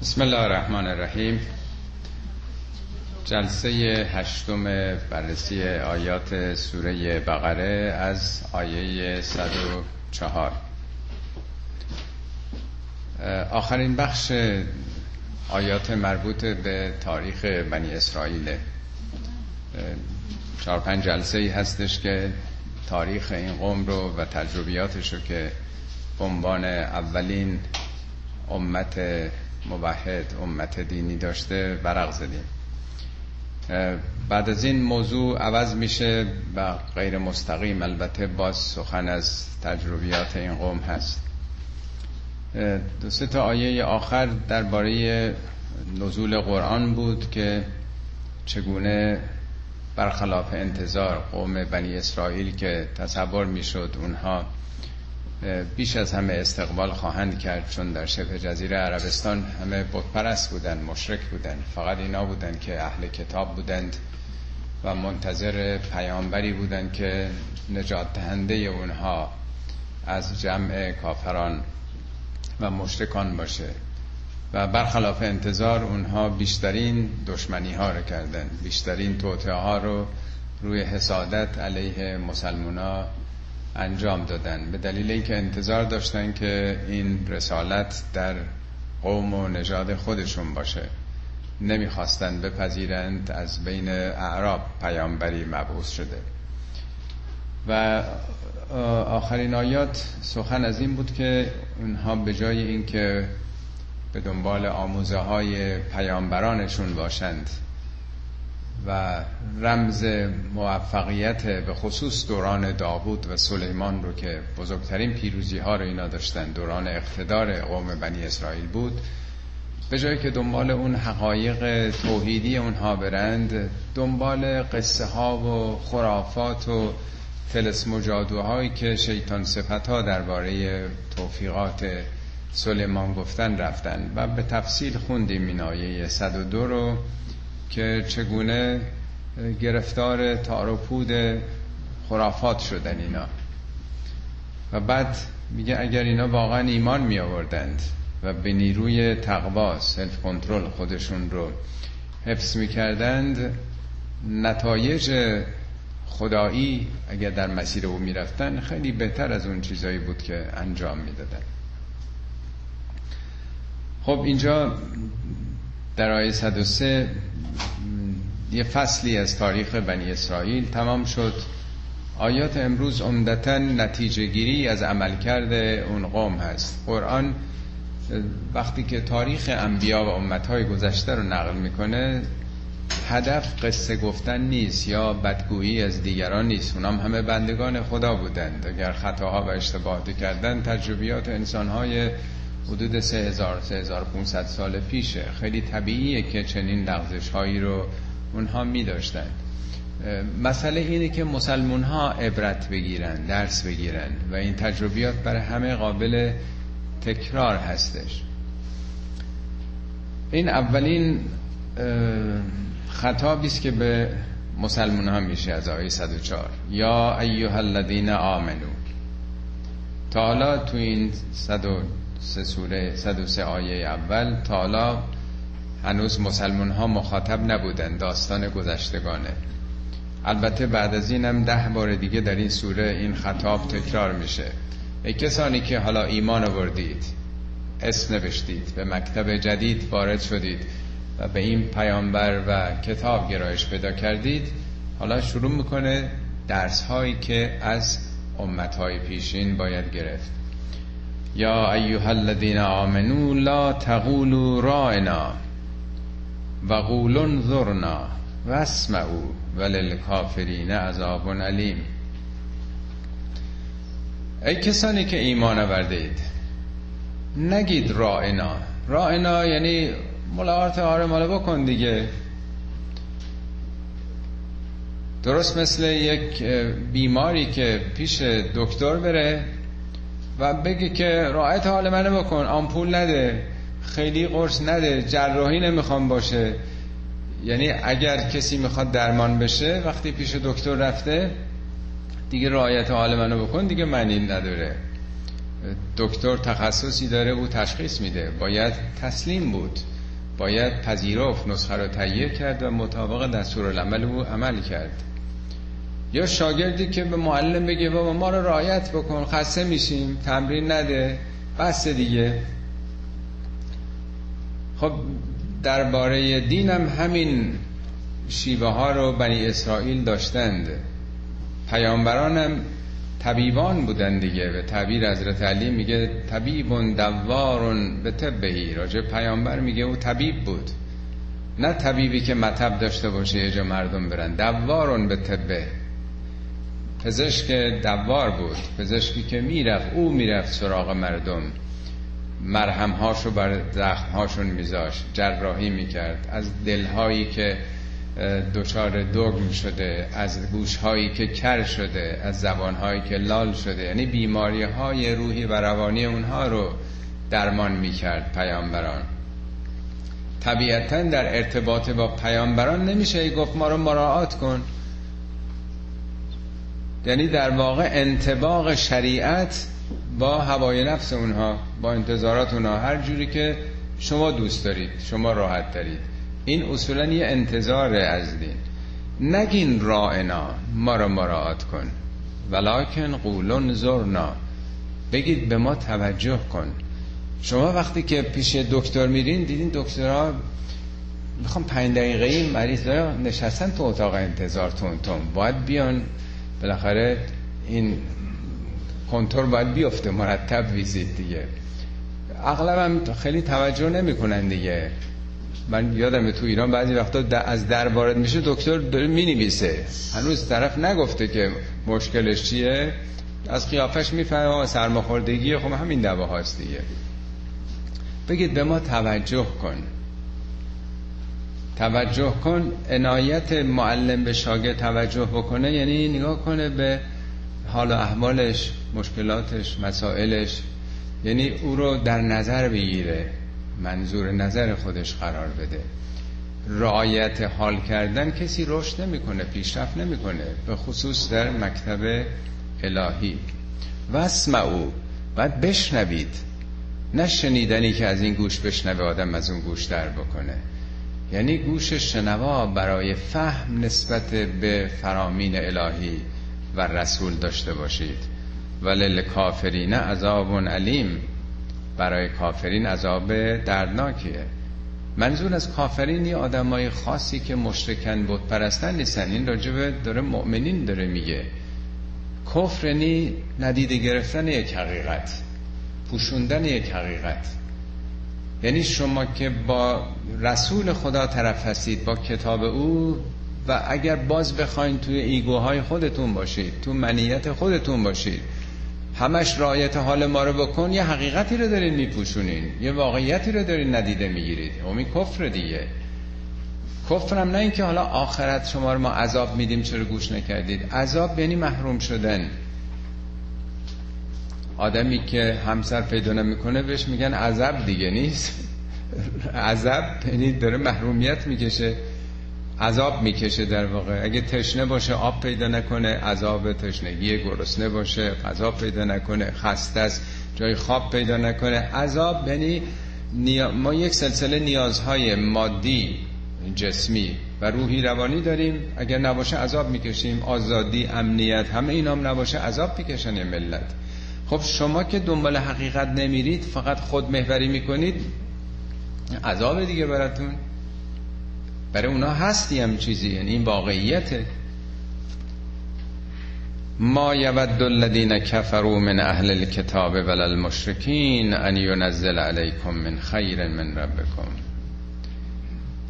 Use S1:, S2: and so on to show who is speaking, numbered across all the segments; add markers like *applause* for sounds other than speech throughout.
S1: بسم الله الرحمن الرحیم. جلسه هشتم بررسی آیات سوره بقره از آیه 104 آخرین بخش آیات مربوط به تاریخ بنی اسرائیل چهار پنج جلسه ای هستش که تاریخ این قوم رو و تجربیاتش رو که عنوان اولین امت موحد امت دینی داشته ورق زدیم. بعد از این موضوع عوض میشه و غیر مستقیم البته باز سخن از تجربیات این قوم هست. دو سه تا آیه آخر درباره نزول قرآن بود که چگونه برخلاف انتظار قوم بنی اسرائیل که تصور می‌شد اونها بیش از همه استقبال خواهند کرد چون در شبه جزیره عربستان همه بتپرست بودن مشرک بودن فقط اینا بودن که اهل کتاب بودند و منتظر پیامبری بودند که نجات دهنده اونها از جمع کافران و مشرکان باشه. و برخلاف انتظار اونها بیشترین دشمنی ها رو کردن بیشترین توطعه ها رو روی حسادت علیه مسلمان انجام دادن. به دلیل اینکه انتظار داشتن که این رسالت در قوم و نژاد خودشون باشه. نمی‌خواستن بپذیرند از بین اعراب پیامبری مبعوث شده. و آخرین آیات سخن از این بود که اونها به جای اینکه به دنبال آموزه های پیامبرانشون باشند و رمز موفقیت به خصوص دوران داوود و سلیمان رو که بزرگترین پیروزی ها رو اینا داشتن دوران اقتدار قوم بنی اسرائیل بود. به جایی که دنبال اون حقایق توحیدی اونها برند دنبال قصه ها و خرافات و تلسم و جادوهایی که شیطان صفت ها درباره توفیقات سلیمان گفتن رفتن. و به تفصیل خوندیم این آیه 102 رو. که چگونه گرفتار تار خرافات شدن اینا. و بعد میگه اگر اینا واقعا ایمان می آوردند و به نیروی تقوا سلف کنترل خودشون رو حفظ می کردند نتایج خدایی اگر در مسیر او می رفتن خیلی بهتر از اون چیزایی بود که انجام می دادن خب اینجا در آیه 103 یه فصلی از تاریخ بنی اسرائیل تمام شد. آیات امروز عمدتا نتیجه گیری از عملکرد اون قوم هست. قرآن وقتی که تاریخ انبیا و امتهای گذشته رو نقل می‌کنه هدف قصه گفتن نیست یا بدگویی از دیگران نیست. اونام همه بندگان خدا بودند. اگر خطاها و اشتباهاتی کردن تجربیات انسانهای حدود 3000 3500 سال پیشه. خیلی طبیعیه که چنین لغزش هایی رو اونها می داشتن مسئله اینه که مسلمون ها عبرت بگیرن درس بگیرن و این تجربیات برای همه قابل تکرار هستش. این اولین خطابی است که به مسلمون ها میشه از آیه 104 یا ایها الذین آمنو. تا حالا تو این 103 سوره 103 آیه اول. تا حالا هنوز مسلمان ها مخاطب نبودن داستان گذشتگانه. البته بعد از اینم ده بار دیگه در این سوره این خطاب تکرار میشه. ای کسانی که حالا ایمان آوردید اسم نوشتید به مکتب جدید وارد شدید و به این پیامبر و کتاب گرایش پیدا کردید حالا شروع می‌کنه درس هایی که از امت های پیشین باید گرفت. یا ایها الذین آمنو لا تقولوا رائنا و قولون ذرنا و اسمعو وللکافرین عذاب علیم. ای کسانی که ایمان آورده نگید رائنا رائنا یعنی ملاقات آره مالا بکن دیگه. درست مثل یک بیماری که پیش دکتر بره و بگه که رعایت حال منو بکن. آمپول نده. خیلی قرص نده. جراحی نمی‌خوام باشه. یعنی اگر کسی می‌خواد درمان بشه وقتی پیش دکتر رفته دیگه رعایت حال منو بکن. دیگه معنی نداره. دکتر تخصصی داره او تشخیص میده. باید تسلیم بود. باید پذیرفت نسخه رو تهیه کرد و مطابق دستور العمل او عمل کرد. یا شاگردی که به معلم بگه بابا ما رو رعایت بکن خسته میشیم تمرین نده بس دیگه. خب درباره دینم همین شیوه ها رو بنی اسرائیل داشتند. پیامبرانم طبیبان بودن دیگه. به تعبیر حضرت علی میگه طبیبون دوارون به طبهی. راجع پیامبر میگه او طبیب بود. نه طبیبی که مطب داشته باشه یه جا مردم برن. دوارون به طبه. پزشک دوار بود پزشکی که می‌رفت او می‌رفت سراغ مردم. مرهم هاشو بر زخم هاشون میذاشت جراحی می‌کرد. از دلهایی که دچار دگم شده از گوش هایی که کر شده از زبان هایی که لال شده یعنی بیماری های روحی و روانی اونها رو درمان می‌کرد پیامبران. طبیعتا در ارتباط با پیامبران نمیشه گفت ما رو مراعات کن. یعنی در واقع انتباق شریعت با هوای نفس اونها با انتظارات اونها. هر جوری که شما دوست دارید شما راحت دارید. این اصولا یه انتظار از دین. نگین رائنا ما را مراعات کن. ولکن قولون زرنا. بگید به ما توجه کن. شما وقتی که پیش دکتر میرین دیدین دکترها می‌خوام پنج دقیقه این مریض نشستن تو اتاق انتظار تون تون. باید بیان بالاخره این کنتور باید بیفته مرتب ویزید دیگه. اغلب خیلی توجه نمی‌کنن دیگه. من یادم تو ایران بعضی وقتا از در وارد میشه دکتر داره می‌نویسه. هنوز طرف نگفته که مشکلش چیه. از قیافش می‌فهمه سرماخوردگی خب همین دوا هاست دیگه. بگید به ما توجه کن. توجه کن. عنایت معلم به شاگرد توجه بکنه یعنی نگاه کنه به حال و احوالش مشکلاتش مسائلش. یعنی او رو در نظر بگیره منظور نظر خودش قرار بده. رعایت حال کردن کسی رشد نمی‌کنه پیشرفت نمی‌کنه به خصوص در مکتب الهی. او باید بشنوید. نه شنیدنی که از این گوش بشنوه آدم از اون گوش در بکنه. یعنی گوش شنوا برای فهم نسبت به فرامین الهی و رسول داشته باشید. ولی کافرین عذاب علیم. برای کافرین عذاب دردناکیه. منظور از کافرین یه آدمای خاصی که مشرکن بود پرستن نیستن. این راجبه داره مؤمنین داره میگه. کفر نی ندیده گرفتن یک حقیقت. پوشوندن یک حقیقت. یعنی شما که با رسول خدا طرف هستید با کتاب او و اگر باز بخواین توی ایگوهای خودتون باشید تو منیت خودتون باشید همش رایت حال ما رو بکن یه حقیقتی رو دارین میپوشونین یه واقعیتی رو دارین ندیده می‌گیرید. امی کفر دیگه. کفرم نه اینکه حالا آخرت شما رو ما عذاب میدیم چرا گوش نکردید. عذاب یعنی محروم شدن. آدمی که همسر پیدا نمی‌کنه بهش میگن عذاب دیگه نیست؟ عذاب یعنی داره محرومیت می‌کشه عذاب می‌کشه در واقع. اگه تشنه باشه آب پیدا نکنه عذاب تشنگی گرسنه باشه غذا پیدا نکنه خسته است جای خواب پیدا نکنه. عذاب یعنی ما یک سلسله نیازهای مادی جسمی و روحی روانی داریم. اگر نباشه عذاب می‌کشیم. آزادی امنیت همه اینام نباشه عذاب می‌کشن ملت. خب شما که دنبال حقیقت نمیرید فقط خود محوری می‌کنید عذاب دیگه براتون. برای اونا هستی هم چیزی یعنی این واقعیته. ما یود الذین کفروا من اهل الكتاب ولا المشرکین ان ينزل علیکم من خیر من ربکم.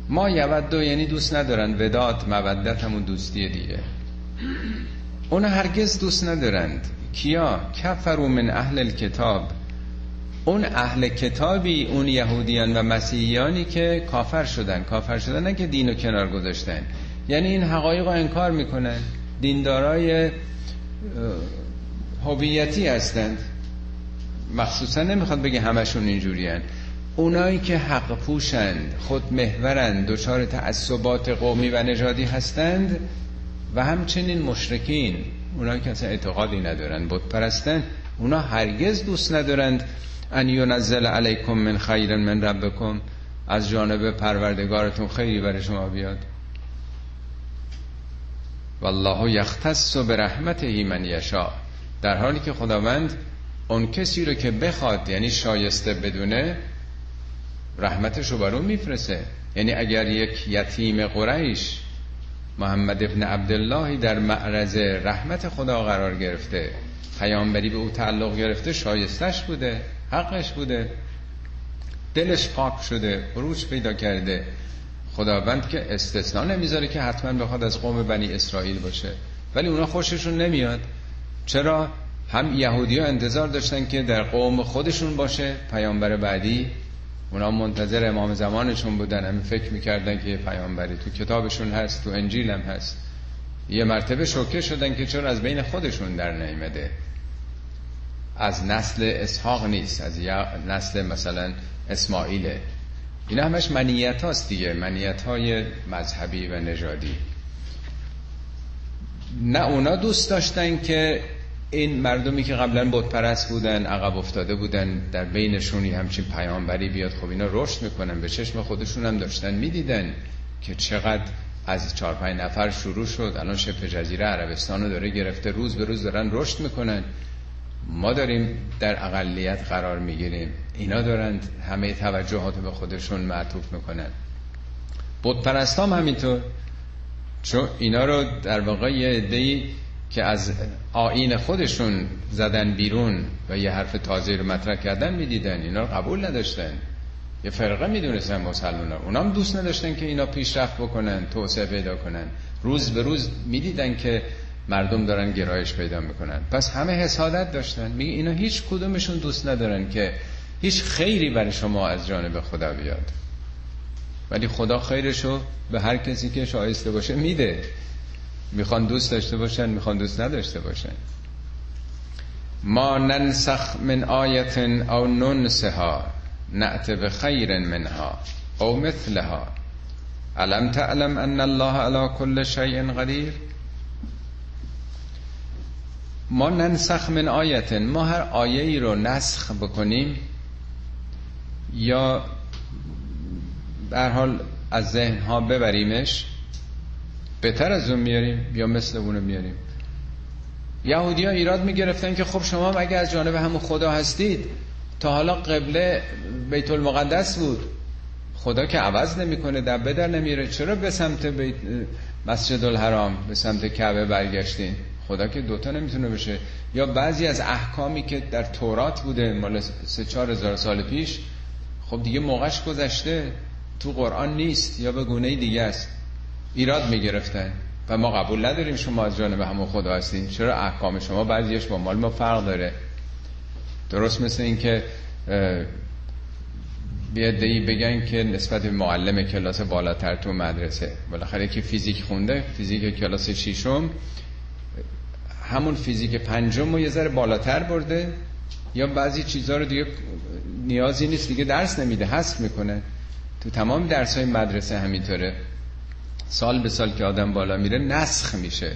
S1: ما یود یعنی دوست ندارن وداد مودت همون دوستی دیگه. اونا هرگز دوست ندارند. کیا کفروا من اهل الكتاب اون اهل کتابی اون یهودیان و مسیحیانی که کافر شدن. کافر شدن نه که دین کنار گذاشتن. یعنی این حقایق رو انکار می‌کنن. دیندارای هویتی هستند. مخصوصا نمی‌خواد بگه همشون اینجوریان اونایی که حق پوشند خود محورند دچار تعصبات قومی و نژادی هستند و همچنین مشرکین. اونایی که اصلا اعتقادی ندارن. بود پرستن اونا هرگز دوست ندارند. ان ینزل علیکم من خیر من ربکم. از جانب پروردگارتون خیری برای شما بیاد. والله یختص به رحمته من یشا در حالی که خداوند اون کسی رو که بخواد یعنی شایسته بدونه رحمتش رو بر اون میفرسه یعنی اگر یک یتیم قریش محمد ابن عبداللهی در معرض رحمت خدا قرار گرفته. پیامبری به او تعلق گرفته شایستش بوده حقش بوده. دلش پاک شده بروش پیدا کرده. خداوند که استثنا نمی‌ذاره که حتما بخواد از قوم بنی اسرائیل باشه. ولی اونا خوششون نمیاد. چرا؟ هم یهودی انتظار داشتن که در قوم خودشون باشه. پیامبر بعدی اونا منتظر امام زمانشون بودن. همین فکر می‌کردن که پیامبری تو کتابشون هست تو انجیل هم هست. یه مرتبه شوکه شدن که چرا از بین خودشون در نیمده از نسل اسحاق نیست از نسل مثلا اسماعیله اینا همش منیت هاست دیگه منیت های مذهبی و نژادی. نه اونا دوست داشتن که این مردمی که قبلا بت پرست بودن عقب افتاده بودن در بینشونی همچین پیامبری بیاد خب اینا رشد می‌کنن به چشم خودشون هم داشتن می‌دیدن که چقدر از چهار پنج نفر شروع شد. الان شبه جزیره عربستان رو داره گرفته روز به روز دارن رشد می‌کنن. ما داریم در اقلیت قرار می‌گیریم. اینا دارند همه توجهات به خودشون معطوف می‌کنن. بود پرستام همینطور. چون اینا رو در واقع یه که از آین خودشون زدن بیرون و یه حرف تازه رو مطرح کردن می‌دیدن. اینا رو قبول نداشتن. یه فرقه می‌دونستن مسلمان اونا هم دوست نداشتن که اینا پیشرفت بکنن توسعه پیدا کنن. روز به روز می‌دیدن که مردم دارن گرایش پیدا می‌کنن. پس همه حسادت داشتن. میگه اینا هیچ کدومشون دوست ندارن که هیچ خیری برای شما از جانب خدا بیاد. ولی خدا خیرشو به هر کسی که شایسته باشه میده. می‌خوان دوست داشته باشن می‌خوان دوست نداشته باشن. ما ننسخ من آیت او ننسها نعت به خیر منها او مثلها. علم تعلم ان الله على كل شیء قدیر؟ ما ننسخ من آیت ما هر آیه ای رو نسخ بکنیم یا در حال از ذهن ها ببریمش بهتر از اون میاریم یا مثل اونو میاریم؟ یهودی ها ایراد می‌گرفتن که خب شما اگه از جانب همون خدا هستید تا حالا قبله بیت المقدس بود. خدا که عوض نمی‌کنه در نمیره. چرا به سمت بیت مسجد الحرام به سمت کعبه برگشتین؟ خدا که دوتا نمی‌تونه بشه. یا بعضی از احکامی که در تورات بوده مال سه چهار هزار سال پیش خب دیگه موقعش گذشته تو قرآن نیست یا به گونه دیگه است. ایراد می‌گرفتن و ما قبول نداریم شما از جانب همون خدا هستین. چرا احکام شما بعضیش با مال ما فرق داره؟ درست مثل این که بیادهی بگن که نسبت به معلم کلاس بالاتر تو مدرسه. بالاخره که فیزیک خونده فیزیک کلاس شیشم همون فیزیک پنجم رو یه ذره بالاتر برده یا بعضی چیزها رو دیگه نیازی نیست دیگه درس نمیده حذف می‌کنه. تو تمام درس های مدرسه همینطوره. سال به سال که آدم بالا میره نسخ میشه.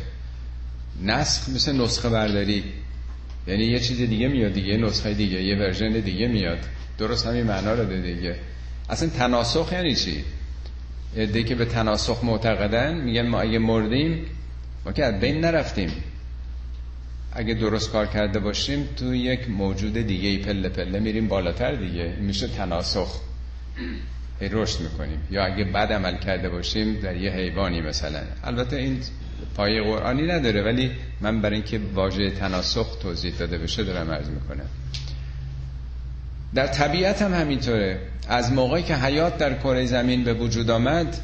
S1: نسخ مثل نسخه برداری. یعنی یه چیز دیگه میاد دیگه نسخه دیگه یه ورژن دیگه میاد. درست همین معنا رو ده دیگه. اصلا تناسخ یعنی چی؟ عده که به تناسخ معتقدن میگن ما اگه مردیم ما که از بین نرفتیم. اگه درست کار کرده باشیم تو یک موجود دیگه پله پله میریم بالاتر دیگه. میشه تناسخ. هی رشد می‌کنیم. یا اگه بد عمل کرده باشیم در یه حیوانی مثلا. البته این پای قرآنی نداره ولی من برای اینکه واژه تناسخ توضیح داده بشه دارم عرض می‌کنم. در طبیعت هم همینطوره. از موقعی که حیات در کره زمین به وجود آمد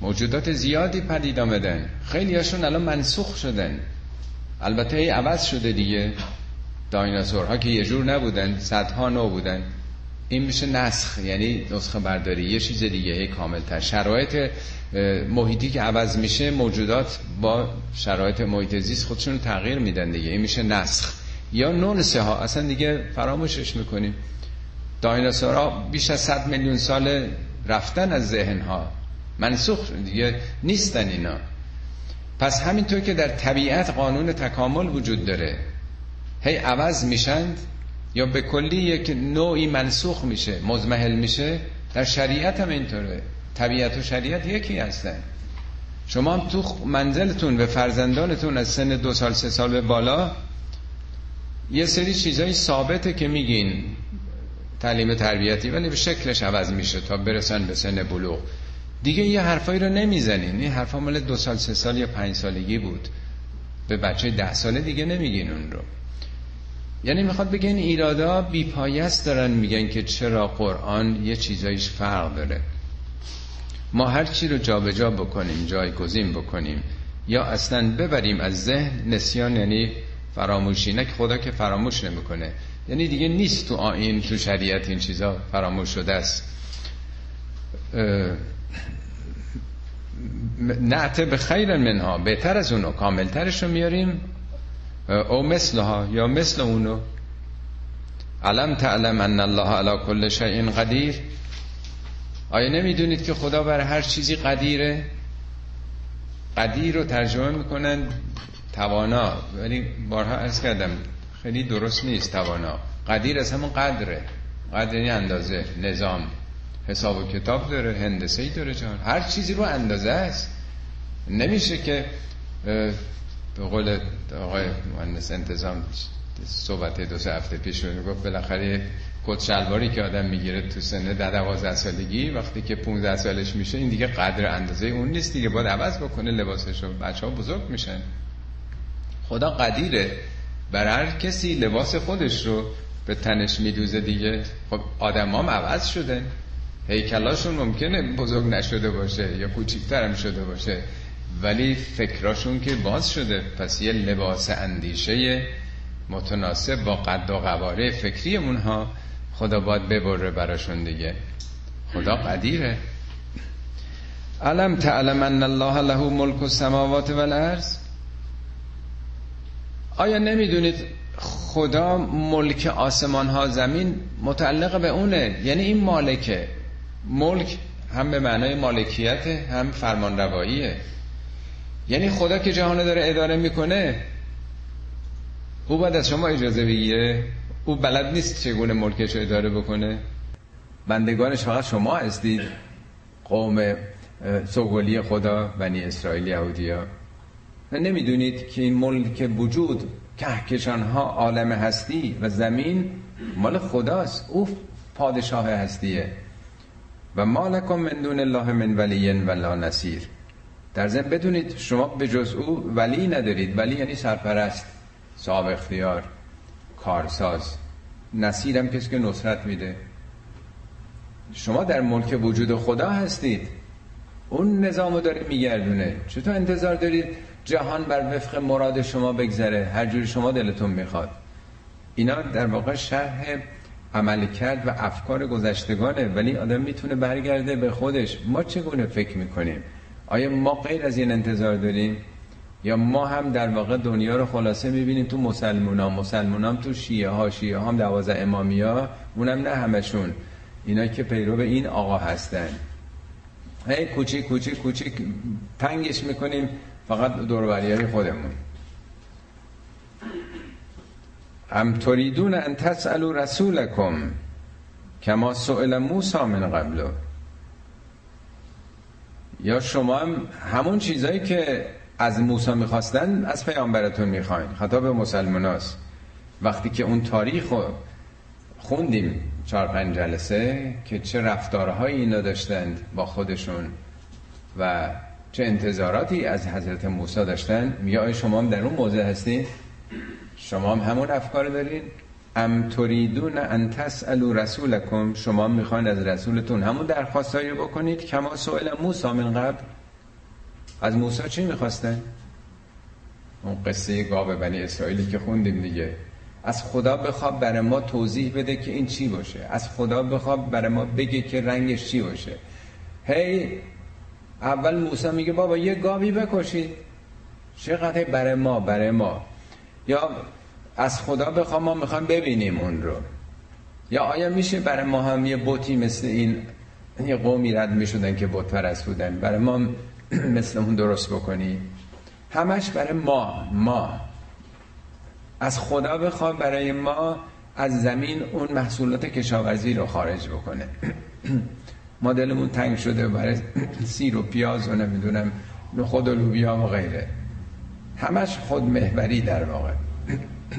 S1: موجودات زیادی پدید آمدن. خیلی هاشون الان منسوخ شدن. البته ای عوض شده دیگه. دایناسورها که یه جور نبودن صدها نو بودن. این میشه نسخ یعنی نسخه برداری. یه چیز دیگه کامل تر شرایط محیطی که عوض میشه موجودات با شرایط محیط زیست خودشون تغییر میدن دیگه. این میشه نسخ. یا نونسه ها اصلا دیگه فراموشش می‌کنیم دایناسورها بیش از 100 میلیون سال رفتن از ذهن ها منسوخ دیگه نیستن اینا. پس همینطور که در طبیعت قانون تکامل وجود داره. هی عوض میشند یا به کلی یک نوعی منسوخ میشه مزمحل میشه در شریعت هم اینطوره. طبیعت و شریعت یکی هستن. شما هم تو منزلتون به فرزندانتون از سن دو سال سه سال به بالا یه سری چیزایی ثابته که میگین. تعلیم تربیتی ولی به شکلش عوض میشه تا برسن به سن بلوغ. دیگه یه حرفایی رو نمی‌زنین. این حرفا مال دو سال سه سال یا پنج سالگی بود. به بچه ده ساله دیگه نمیگین اون رو. یعنی می‌خواد بگن ایرادا بیپایست دارن میگن که چرا قرآن یه چیزایش فرق داره. ما هر چی رو جابجا جا بکنیم جایگزین بکنیم یا اصلا ببریم از ذهن نسیان یعنی فراموشی نه خدا که فراموش نمی‌کنه. یعنی دیگه نیست تو آین تو شریعت این چیزا فراموش شده است. نعته به خیر منها. بهتر از اونو. کاملترش رو میاریم. او مثلها یا مثل اونو. علم تعلم ان الله علی کل شیء قدیر؟ آیا نمی‌دونید که خدا بر هر چیزی قدیره؟ قدیر رو ترجمه می‌کنن توانا. ولی بارها ارز کردم خیلی درست نیست توانا. قدیر از همون قدره. قدر یعنی اندازه نظام. حساب و کتاب داره هندسه ای داره جان هر چیزی رو اندازه است. نمیشه که به قول آقای مهندس انتظام صحبت دو سه هفته پیش رو گفت بالاخره کت شلواری که آدم می‌گیره تو سن ده دوازده سالگی وقتی که 15 سالش میشه این دیگه قدر اندازه اون نیست دیگه باید عوض بکنه لباسش رو. بچه ها بزرگ میشن. خدا قدیره. بر هر کسی لباس خودش رو به تنش میدوزه دیگه. خب آدم هم عوض شده. هیکلاشون ممکنه بزرگ نشده باشه یا کوچیکتر هم شده باشه. ولی فکراشون که باز شده. پس یه لباس اندیشه متناسب با قد و قواره فکری اونها خدا باید ببره براشون دیگه. خدا قدیره. علم تعلم ان الله له ملک السماوات والارض؟ آیا نمی‌دونید خدا ملک آسمان ها زمین متعلق به اونه؟ یعنی این مالکه. ملک هم به معنای مالکیت هم فرمان رواییه یعنی خدا که جهان داره اداره می‌کنه او باید از شما اجازه بگیره. او بلد نیست چگونه ملکش اداره بکنه. بندگانش فقط شما هستید. قوم سوگلی خدا بنی اسرائیل یهودیا. نمی‌دونید که این ملک وجود کهکشان ها عالم هستی و زمین مال خداست. او پادشاه هستیه. و مالکم من دون الله من ولی ولا نصیر. در ضمن بدونید شما به جز او ولی ندارید. ولی یعنی سرپرست صاحب اختیار کارساز. نصیرم کسی که نصرت میده. شما در ملک وجود خدا هستید. اون نظامو داره میگردونه. چطور انتظار دارید جهان بر وفق مراد شما بگذره؟ هر جوری شما دلتون می‌خواد. اینا در واقع شرح عمل کرد و افکار گذشتگانه. ولی آدم می‌تونه برگرده به خودش. ما چگونه فکر می‌کنیم؟ آیا ما غیر از این انتظار داریم؟ یا ما هم در واقع دنیا رو خلاصه می‌بینیم تو مسلمان ها مسلمان هم تو شیعه ها شیعه هم دوازه امامی ها اونم نه همشون. اینا که پیرو به این آقا هستن. هی کوچیک کوچیک کوچیک تنگش می‌کنیم فقط دوروبری های خودمون. ام تریدون ان تسالو رسولکم کما سئل موسی من قبل. یا شما هم همون چیزایی که از موسی می‌خواستن از پیامبرتون می‌خواین خطاب مسلمان هست. وقتی که اون تاریخ رو خوندیم چهار پنج جلسه که چه رفتارهایی اینا داشتند با خودشون و چه انتظاراتی از حضرت موسی داشتن یا شما هم در اون موضع هستین شما هم همون افکار دارین ام تریدون ان تسالو رسولکم شما می‌خواین از رسولتون همون درخواستایی بکنید؟ کما سوال موسی من قبل. از موسی چی می‌خواستن؟ اون قصه گاو بنی اسرائیلی که خوندیم دیگه. از خدا بخواب برای ما توضیح بده که این چی باشه. از خدا بخواب برای ما بگه که رنگش چی باشه. هی اول موسی میگه بابا یه گاوی بکشید. چقدر برای ما برای ما. یا از خدا بخوام ما می‌خوام ببینیم اون رو. یا آیا میشه برای ما هم یه بوتی مثل این یه قومی رد می‌شدن که بوت پرست بودن؟ برای ما *clears throat* مثل اون درست بکنی؟ همش برای ما ما. از خدا بخواد برای ما از زمین اون محصولات کشاورزی رو خارج بکنه. *clears throat* ما دلمون تنگ شده برای *clears throat* سیر و پیاز و نمی‌دونم نخود و لوبیا و غیره. همش خود محوری در واقع. *clears throat*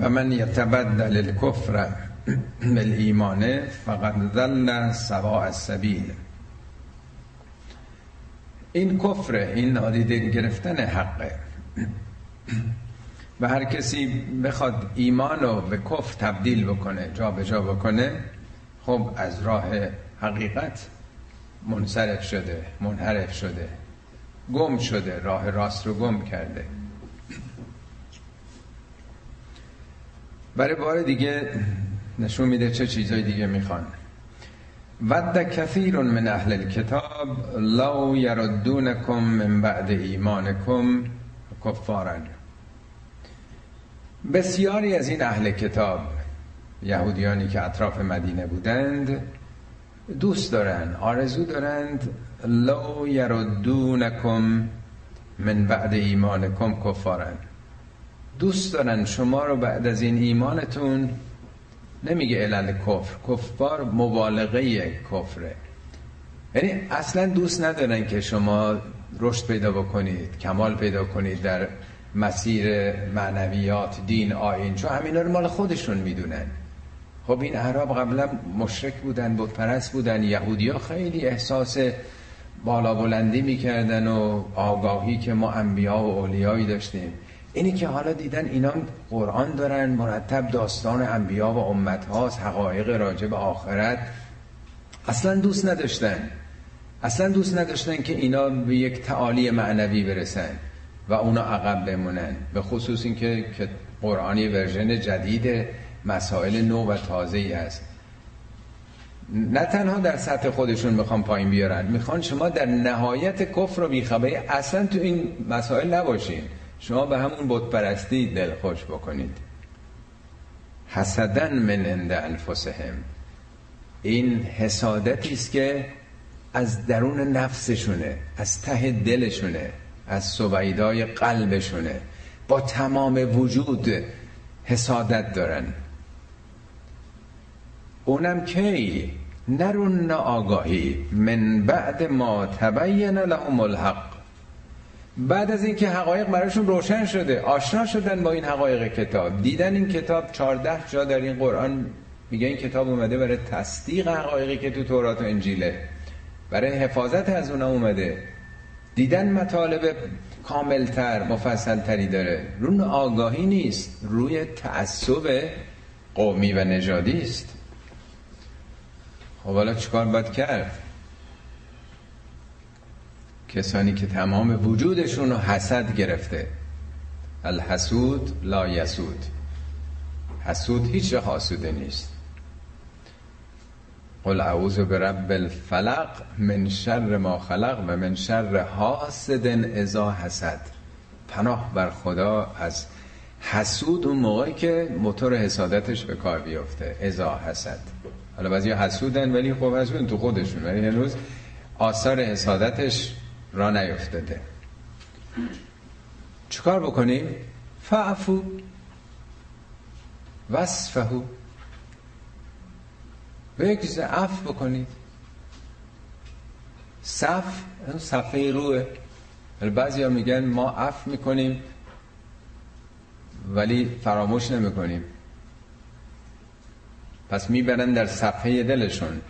S1: و من یتبدل الکفر بالایمان فقد ذل سواء السبیل. این کفر این نادیده گرفتن حقه. *clears throat* و هر کسی بخواد ایمان رو به کفر تبدیل بکنه جا به جا بکنه خب از راه حقیقت منصرف شده منحرف شده. گم شده راه راست رو گم کرده. برای بار دیگه نشون میده چه چیزای دیگه می‌خوان. ود کثیر من اهل الكتاب لو یردونکم من بعد ایمانکم کفارن. بسیاری از این اهل کتاب یهودیانی که اطراف مدینه بودند دوست دارند آرزو دارند لو یردونکم من بعد ایمانکم کفارن. دوست دارن شما رو بعد از این ایمانتون نمیگه علل کفر کفار مبالغه کفره. یعنی اصلا دوست ندارن که شما رشد پیدا بکنید کمال پیدا کنید در مسیر معنویات دین آین چون همینا رو مال خودشون می‌دونن. خب این اعراب قبلا مشرک بودن بود پرست بودن یهودی ها خیلی احساس بالا بلندی می‌کردن و آگاهی که ما انبیا و اولیایی داشتیم. اینی که حالا دیدن اینا قرآن دارن مرتب داستان انبیا و امت هاست حقایق راجع به آخرت اصلا دوست نداشتن. اصلا دوست نداشتن که اینا به یک تعالی معنوی برسن و اونا عقب بمونن. به خصوص اینکه که قرآنی ورژن جدید مسائل نو و تازه ای هست. نه تنها در سطح خودشون می‌خوان پایین بیارن می‌خوان شما در نهایت کفر و بیخبری اصلا تو این مسائل نباشین. شما به همون بتپرستی دل خوش بکنید. حسدن من عند انفسهم. این حسادتی است که از درون نفسشونه از ته دلشونه از سویدای قلبشونه. با تمام وجود حسادت دارن. اونم کی؟ نرون آگاهی. من بعد ما تبین لهم الحق. بعد از اینکه حقایق براشون روشن شده آشنا شدن با این حقایق کتاب. دیدن این کتاب 14 جا در این قرآن میگه این کتاب اومده برای تصدیق حقایقی که تو تورات و انجیله. برای حفاظت از اونا اومده. دیدن مطالب کاملتر مفصلتری داره. رو آگاهی نیست. روی تعصب قومی و نژادی است. خب حالا چیکار باید کرد؟ کسانی که تمام وجودشون رو حسد گرفته. الحسود لا یسود. حسود هیچ حاسوده نیست. قل اعوذ برب الفلق من شر ما خلق و من شر حاسد اذا حسد. پناه بر خدا از حسود اون موقعی که موتور حسادتش به کار بیفته. اذا حسد. حالا بعضی حسودن ولی خب حسودن تو خودشون. ولی هنوز آثار حسادتش را نیفتده چکار بکنیم؟ فعفو. وصفهو. یک عف بکنید. صف صفحه روه. بعضی ها میگن ما عف می‌کنیم ولی فراموش نمی‌کنیم. پس می‌برن در صفحه دلشون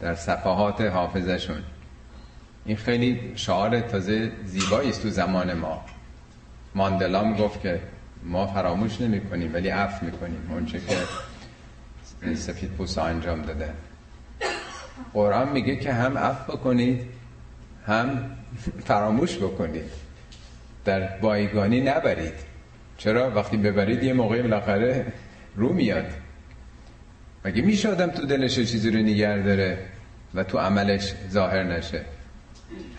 S1: در صفحات حافظشون این خیلی شعار تازه زیبایی است تو زمان ما. ماندلا گفت که ما فراموش نمی کنیم ولی عفو می کنیم اونچه که سفید پوسا انجام داده. قرآن میگه که هم عفو بکنید هم فراموش بکنید. در بایگانی نبرید. چرا؟ وقتی ببرید یه موقعی بالاخره رو میاد. مگه میشه آدم تو دلش چیزی رو نگر داره و تو عملش ظاهر نشه؟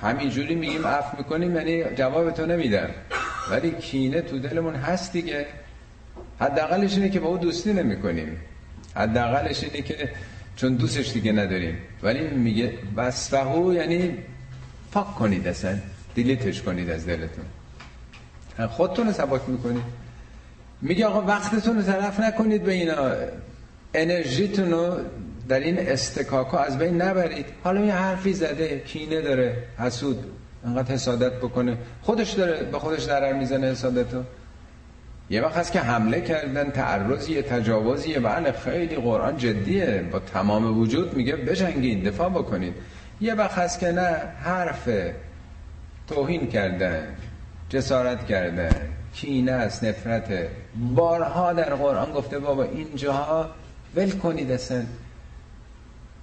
S1: همینجوری میگیم عفو می‌کنیم یعنی جواب تو نمیدن. ولی کینه تو دلمون هست دیگه. حداقلش اینه که با او دوستی نمی‌کنیم. حداقلش اینه که چون دوستش دیگه نداریم. ولی میگه وصفهو یعنی پاک کنید اصلا. دیلیتش کنید از دلتون. خودتون رو سباک می‌کنید. میگه آقا وقتتون رو طرف نکنید به اینا. انرژیتون رو در این استکاکا از بین نبرید. حالا یه حرفی زده کینه داره حسود. انقدر حسادت بکنه. خودش داره به خودش ضرر می‌زنه حسادتو. یه وقت هست که حمله کردن تعرضی تجاوزی بله خیلی قرآن جدیه. با تمام وجود میگه بجنگید دفاع بکنید. یه وقت هست که نه حرف توهین کردن جسارت کردن کینه است نفرت. بارها در قرآن گفته بابا اینجاها ول کنید اصلا.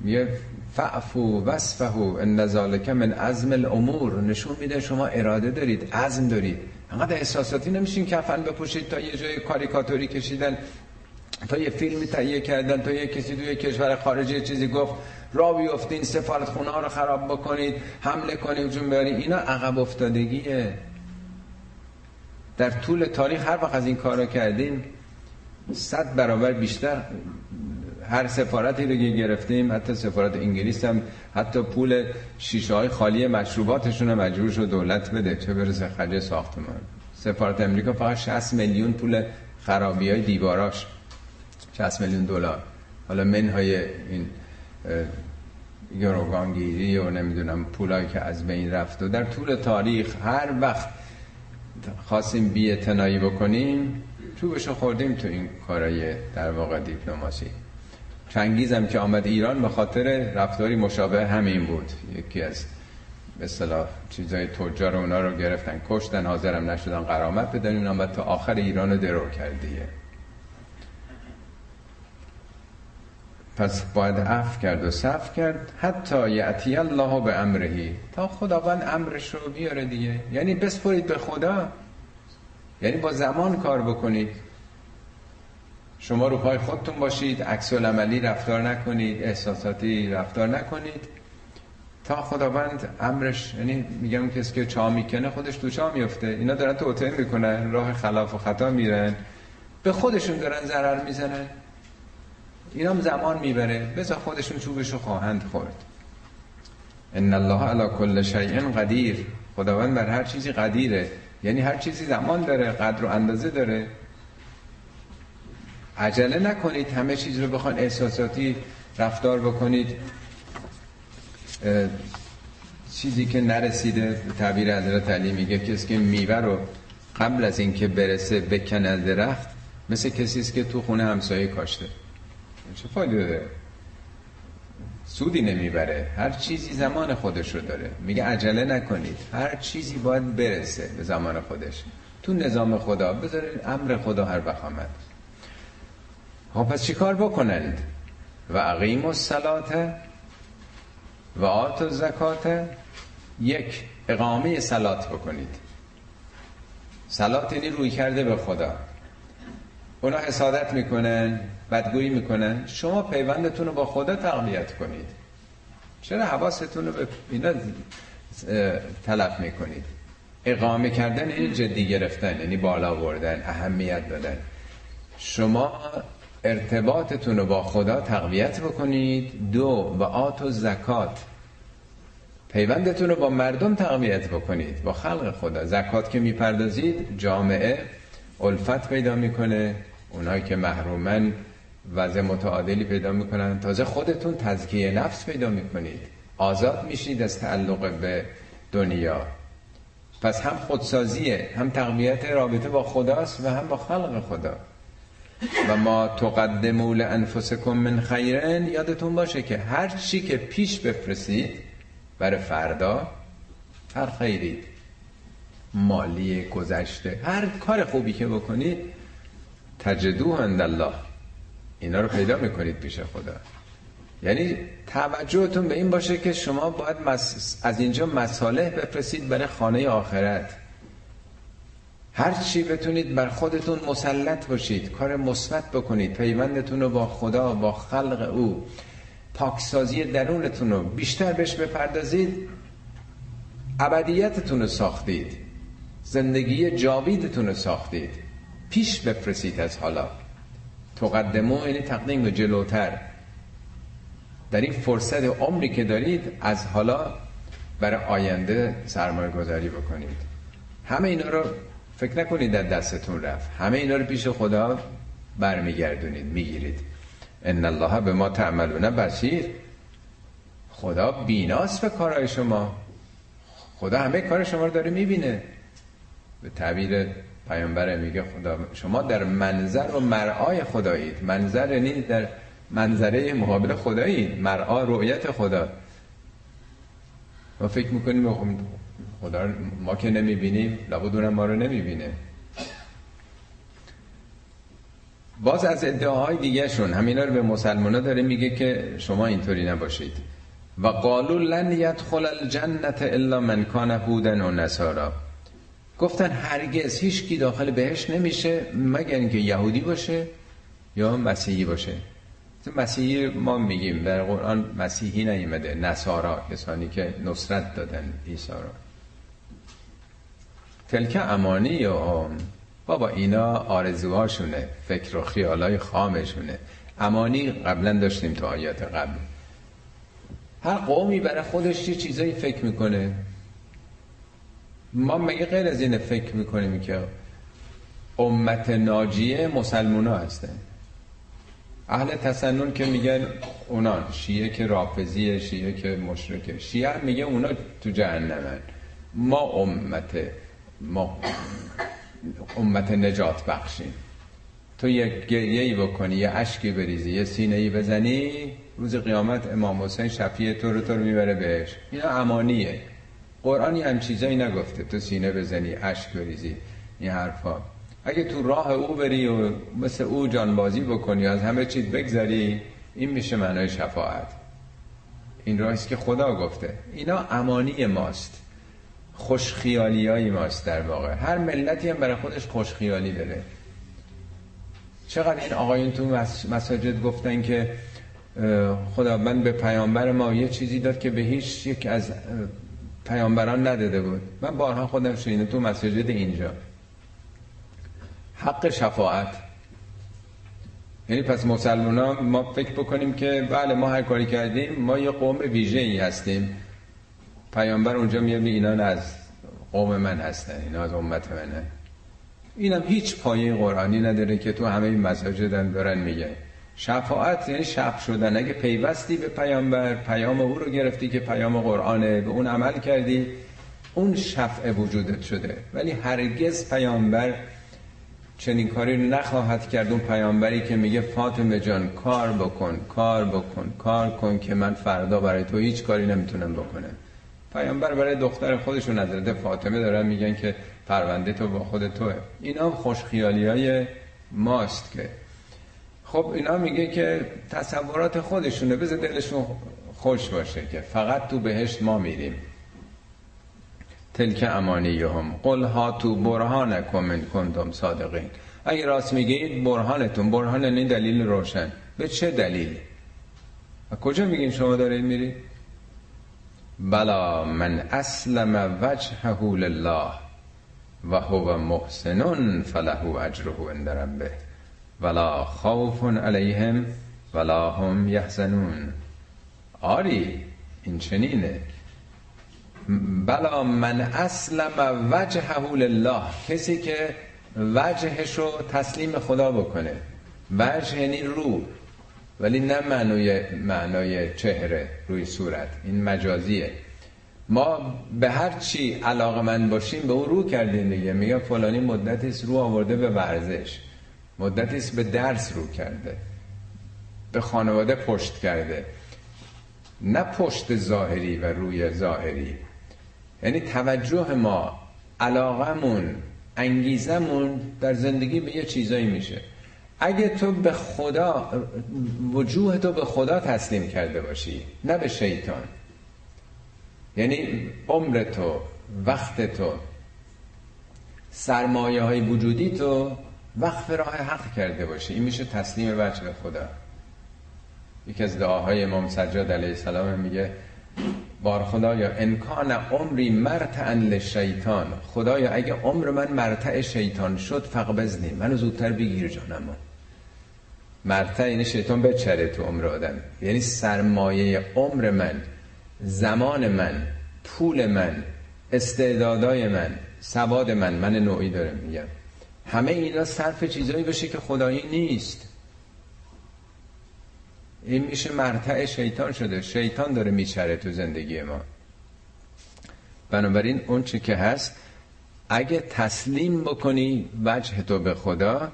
S1: میگه فعفو وصفهو ان من عزم الامور. نشون میده شما اراده دارید عزم دارید. انقدر احساساتی نمیشین کفن بپوشید تا یه جای کاریکاتوری کشیدن تا یه فیلمی تهیه کردن تا یه کسی توی کشور خارجی چیزی گفت. را بیفتین سفارت خونه ها رو خراب بکنید حمله کنید جون برید اینا عقب افتادگیه. در طول تاریخ هر وقت از این کارا کردیم صد برابر بیشتر هر سفارتی رو که گرفتیم حتی سفارت انگلیس هم حتی پول شیشه های خالی مشروباتشون مجبور شد دولت بده چه برسه خرج ساختمان. سفارت امریکا فقط 60 میلیون پول خرابی های دیواراش 60 میلیون دلار. حالا منهای این گروگانگیری و نمی‌دونم پولایی که از بین رفت و در طول تاریخ هر وقت خواستیم بی اتنایی بکنیم چوبشو خوردیم تو این کارای در واقع دیپلماسی. چنگیزم که آمد ایران به خاطر رفتاری مشابه همین بود. یکی از به اصطلاح چیزای تجار اونا رو گرفتن کشتن حاضرم نشدن قرامت بدن اون آمد تا آخر ایران رو درو کردیه پس باید عفو کرد و صف کرد. حتی یعطی الله به امرهی تا خداوند امرش رو بیاره دیگه. یعنی بسپرید به خدا. یعنی با زمان کار بکنید. شما رو پای خودتون باشید عکس عملی رفتار نکنید احساساتی رفتار نکنید. تا خداوند امرش یعنی میگم کسی که چا می‌کنه خودش تو چا میفته. اینا دارن توطئه می‌کنن راه خلاف و خطا میرن. به خودشون دارن ضرر می‌زنن. اینا هم زمان می‌بره. بذار خودشون چوبشو خواهند خورد. ان الله علی کل شیء قدیر. خداوند بر هر چیزی قدیره. یعنی هر چیزی زمان داره قدر و اندازه داره. عجله نکنید همه چیز رو بخوان احساساتی رفتار بکنید. چیزی که نرسیده تعبیر حضرت علی میگه کسی که میوه رو قبل از اینکه برسه بکنه درخت مثل کسی است که تو خونه همسایه کاشته. چه فایده داره؟ سودی نمی‌بره. هر چیزی زمان خودش رو داره. میگه عجله نکنید. هر چیزی باید برسه به زمان خودش. تو نظام خدا بذارید امر خدا هر وقت آمد. خب پس چیکار بکنند؟ و اقیم الصلات و آت و زکات یک اقامه سلات بکنید. سلات یعنی روی کرده به خدا. اونا حسادت می‌کنن. بدگویی می‌کنن شما پیوندتون رو با خدا تقویت کنید. چرا حواستون رو به اینا تلف می‌کنید؟ اقامه کردن این جدی گرفتن یعنی بالا بردن اهمیت دادن. شما ارتباطتون رو با خدا تقویت بکنید. دو و آت و زکات. پیوندتون رو با مردم تقویت بکنید. با خلق خدا. زکات که می‌پردازید جامعه الفت پیدا می‌کنه. اونایی که محرومن وضع متعادلی پیدا می‌کنن. تازه خودتون تزکیه نفس پیدا می‌کنید. آزاد میشید از تعلق به دنیا. پس هم خودسازیه هم تقویت رابطه با خداست و هم با خلق خدا. و ما تقدموا لانفسکم من خیرن. یادتون باشه که هر چی که پیش بفرستید برای فردا هر خیری. مالی گذشته هر کار خوبی که بکنید تجدو عند الله. اینا رو پیدا می‌کنید پیش خدا. یعنی توجهتون به این باشه که شما باید از اینجا مصالح بفرستید برای خانه آخرت. هر چی بتونید بر خودتون مسلط باشید کار مثبت بکنید پیوندتون رو با خدا با خلق او پاکسازی درونتون رو بیشتر بهش بپردازید ابدیتتون رو ساختید زندگی جاویدتون رو ساختید پیش بفرستید از حالا. تقدمو یعنی تقدیم جلوتر. در این فرصت عمری که دارید از حالا برای آینده سرمایه گذاری بکنید. همه اینا رو فکر نکنید در دستتون رفت. همه اینا رو پیش خدا برمیگردونید می‌گیرید. ان الله به ما تعملون بسیر خدا بیناست به کارهای شما. خدا همه کار شما رو داره می‌بینه. به تعبیر پیامبر میگه خدا شما در منظر و مرعای خدایید. منظر یعنی در منظره مقابل خدایید. مرعا رؤیت خدا. ما فکر می‌کنیم خدا ما که نمی‌بینیم لابد اونم ما رو نمی‌بینه. باز از ادعاهای دیگه شون همینا رو به مسلمان داره میگه که شما اینطوری نباشید. و قالو لن یدخل الجنت الا من کان هودن و نصارا. گفتن هرگز هیچ کی داخل بهش نمیشه مگر اینکه یهودی باشه یا مسیحی باشه. مسیحی ما میگیم در قرآن مسیحی نیمده نصارا کسانی که نصرت دادن عیسی را تلک امانی یا بابا اینا آرزوهاشونه فکر و خیالای خامشونه. امانی قبلا داشتیم تو آیات قبل. هر قومی برای خودش یه چیزایی فکر می‌کنه. ما مگه غیر از این فکر می‌کنیم که امت ناجیه مسلمان ها هستن؟ اهل تسنن که میگن اونا شیعه که رافضیه شیعه که مشرکه. شیعه میگه اونا تو جهنمن. ما امت ما امت نجات بخشیم. تو یک گریه بکنی یه اشکی بریزی یه سینه ای بزنی روز قیامت امام حسین شفیه تو رو تو رو می‌بره بهش. اینا امانیه. قرآنی هم چیزایی نگفته. تو سینه بزنی اشک بریزی این حرفا. اگه تو راه او بری و مثل او جانبازی بکنی از همه چیز بگذری این میشه معنای شفاعت. این راهیست که خدا گفته. اینا امانی ماست. خوشخیالی های ماست در واقع. هر ملتی هم برای خودش خوشخیالی داره. چقدر این آقایون تو مساجد گفتن که خداوند به پیامبر ما یه چیزی داد که به هیچ یک از پیامبران نداده بود. من بارها خودم شنیدم تو مساجد اینجا. حق شفاعت. یعنی پس مسلمان ما فکر بکنیم که بله ما هر کاری کردیم ما یه قوم ویژه ای هستیم. پیامبر اونجا میاد اینا از قوم من هستن اینا از امت منه اینم هیچ پایه قرآنی نداره که تو همه این مساجدن دارن میگه شفاعت یعنی شف شدن. اگه پیوستی به پیامبر پیام او رو گرفتی که پیام قرآنه به اون عمل کردی اون شفع وجودت شده. ولی هرگز پیامبر چنین کاری نخواهد کرد. اون پیامبری که میگه فاطمه جان کار بکن کار بکن کار کن که من فردا برای تو هیچ کاری نمی‌تونم بکنم. پیامبر برای دختر خودشون حضرت فاطمه دارن میگن که پرونده تو با خود توه. اینا خوشخیالی های ماست که خب اینا میگه که تصورات خودشونه. بذار دلشون خوش باشه که فقط تو بهشت ما میریم. تلک امانی هم قل ها تو برهانکم من کنتم صادقین. اگه راست میگید برهانتون. برهان این دلیل روشن. به چه دلیل؟ و کجا میگین شما دارید میرید؟ بلا من اسلم وجهه لله و هو محسن فله اجره عند ربه. ولا خوف علیهم ولا هم یحزنون. آری این چنینه. بلا من اسلم وجهه لله. کسی که وجهش رو تسلیم خدا بکنه. وجه یعنی رو. ولی نه معنای, معنای چهره روی صورت. این مجازیه. ما به هر چی علاقه من باشیم به اون رو کردیم دیگه. میگه فلانی مدتی رو آورده به ورزش. مدتی به درس رو کرده به خانواده پشت کرده. نه پشت ظاهری و روی ظاهری. یعنی توجه ما علاقمون انگیزمون در زندگی به یه چیزایی میشه. اگه تو به خدا وجوه تو به خدا تسلیم کرده باشی نه به شیطان. یعنی عمر تو وقت تو سرمایه های وجودی تو وقف راه حق کرده باشی این میشه تسلیم به خدا. یکی از دعاهای امام سجاد علیه السلام میگه بار خدایا امکان عمری مرتعن لشیطان. خدایا اگه عمر من مرتع شیطان شد فقبزنی منو زودتر بگیر جانمو. مرتع این یعنی شیطان بچره تو عمر آدم. یعنی سرمایه عمر من زمان من پول من استعدادای من سواد من. من نوعی داره میگم. همه اینا صرف چیزایی بشه که خدایی نیست. این میشه مرتع شیطان شده. شیطان داره میچره تو زندگی ما. بنابراین اون چی که هست اگه تسلیم بکنی وجه تو به خدا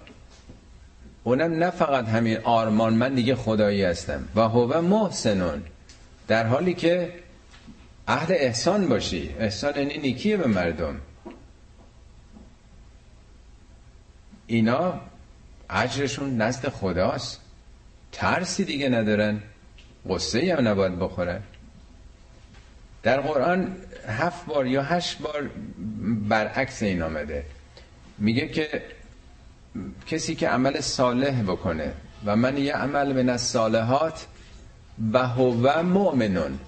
S1: اونم نه فقط همین آرمان من دیگه خدایی هستم. و هو محسنون. در حالی که اهل احسان باشی. احسان یعنی نیکیه به مردم. اینا اجرشون نزد خداست. ترسی دیگه ندارن. قصه هم نباید بخورن. در قرآن هفت بار یا هشت بار برعکس این آمده. میگه که کسی که عمل صالح بکنه و من یه عمل من الصالحات و هو مؤمنون.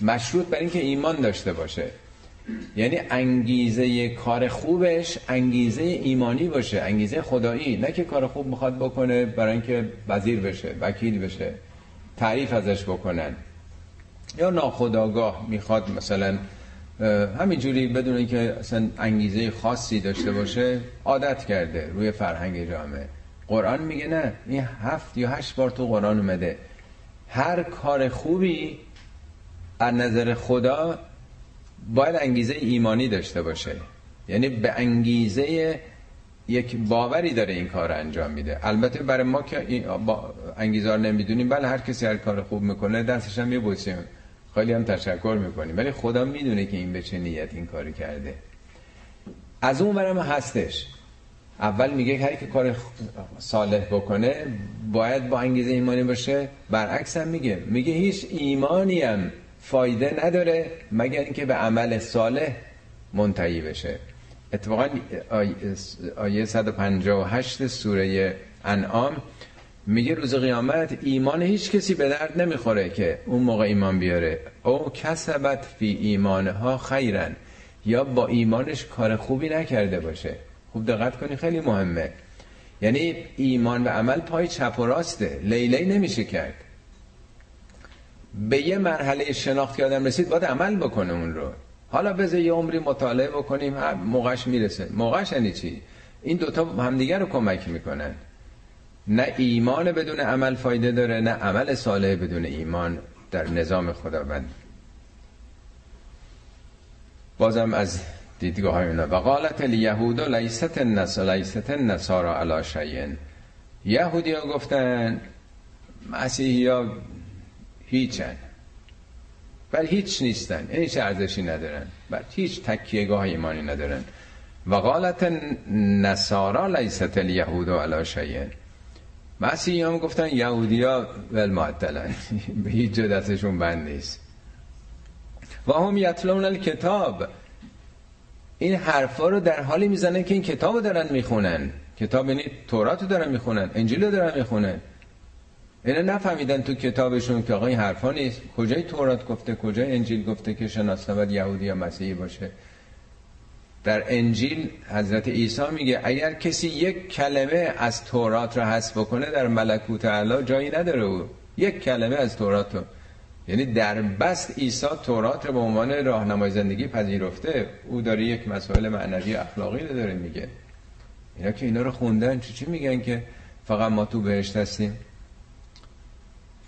S1: مشروط بر اینکه ایمان داشته باشه. یعنی انگیزه کار خوبش انگیزه ایمانی باشه انگیزه خدایی. نه که کار خوب می‌خواد بکنه برای اینکه وزیر بشه وکیل بشه تعریف ازش بکنن. یا ناخداگاه می‌خواد مثلا همینجوری بدون اینکه اصلا انگیزه خاصی داشته باشه عادت کرده روی فرهنگ جامعه. قرآن میگه نه این هفت یا هشت بار تو قرآن اومده. هر کار خوبی از نظر خدا باید انگیزه ایمانی داشته باشه. یعنی به انگیزه یک باوری داره این کار انجام میده. البته برای ما که انگیزه رو نمی‌دونیم بله هر کسی هر کار خوب می‌کنه دستش هم میبوسیم. خیلی هم تشکر می‌کنیم. ولی خدا می‌دونه که این به چه نیت این کاری کرده. از اون برم هستش. اول میگه هر که کار صالح بکنه باید با انگیزه ایمانی باشه. برعکس هم میگه. میگه هیچ ایمانی هم فایده نداره مگر اینکه به عمل صالح منتهی بشه. اتفاقا آیه 158 سوره انعام میگه روز قیامت ایمان هیچ کسی به درد نمی‌خوره که اون موقع ایمان بیاره. او کسبت فی ایمانها خیرن یا با ایمانش کار خوبی نکرده باشه. خوب دقت کنی خیلی مهمه. یعنی ایمان و عمل پای چپ و راسته لیلی نمیشه کرد. به یه مرحله شناخت که آدم رسید باید عمل بکنه اون رو. حالا بذار یه عمری مطالعه بکنیم موقعش می‌رسه. موقعش یعنی چی؟ این دوتا همدیگر رو کمک می‌کنن. نه ایمان بدون عمل فایده داره نه عمل صالح بدون ایمان در نظام خداوند. بازم از دیدگاه های اونا. و قالت الیهود لیست النس لیست النصارى علی شیء. یهودی ها گفتن مسیحی ها هیچن. بل هیچ نیستن. یعنی هیچ ارزشی ندارن؟ بل هیچ تکیهگاه ایمانی ندارن. و قالت نصارا لیست الیهود علی شیء. مسیحی هم گفتن یهودی ها ول معطلن. *laughs* به هیچ جا دستشون بند نیست. و هم یتلون الکتاب. این حرفا رو در حالی می‌زنن که این کتاب رو دارن می‌خونن. کتاب یعنی تورات رو دارن می‌خونن. انجیل رو دارن می‌خونن. اینا نفهمیدن تو کتابشون که آقا این حرفا نیست. کجای تورات گفته کجای انجیل گفته که شناسنامه یهودی یا مسیحی باشه؟ در انجیل حضرت عیسی میگه اگر کسی یک کلمه از تورات رو حذف بکنه در ملکوت اعلی جایی نداره او. یک کلمه از تورات رو یعنی در بست عیسی تورات رو به عنوان راهنمای زندگی پذیرفته او داره یک مسائل معنوی اخلاقی رو داره میگه. اینا که اینا رو خوندن چی چی میگن که فقط ما تو بهشت هستیم؟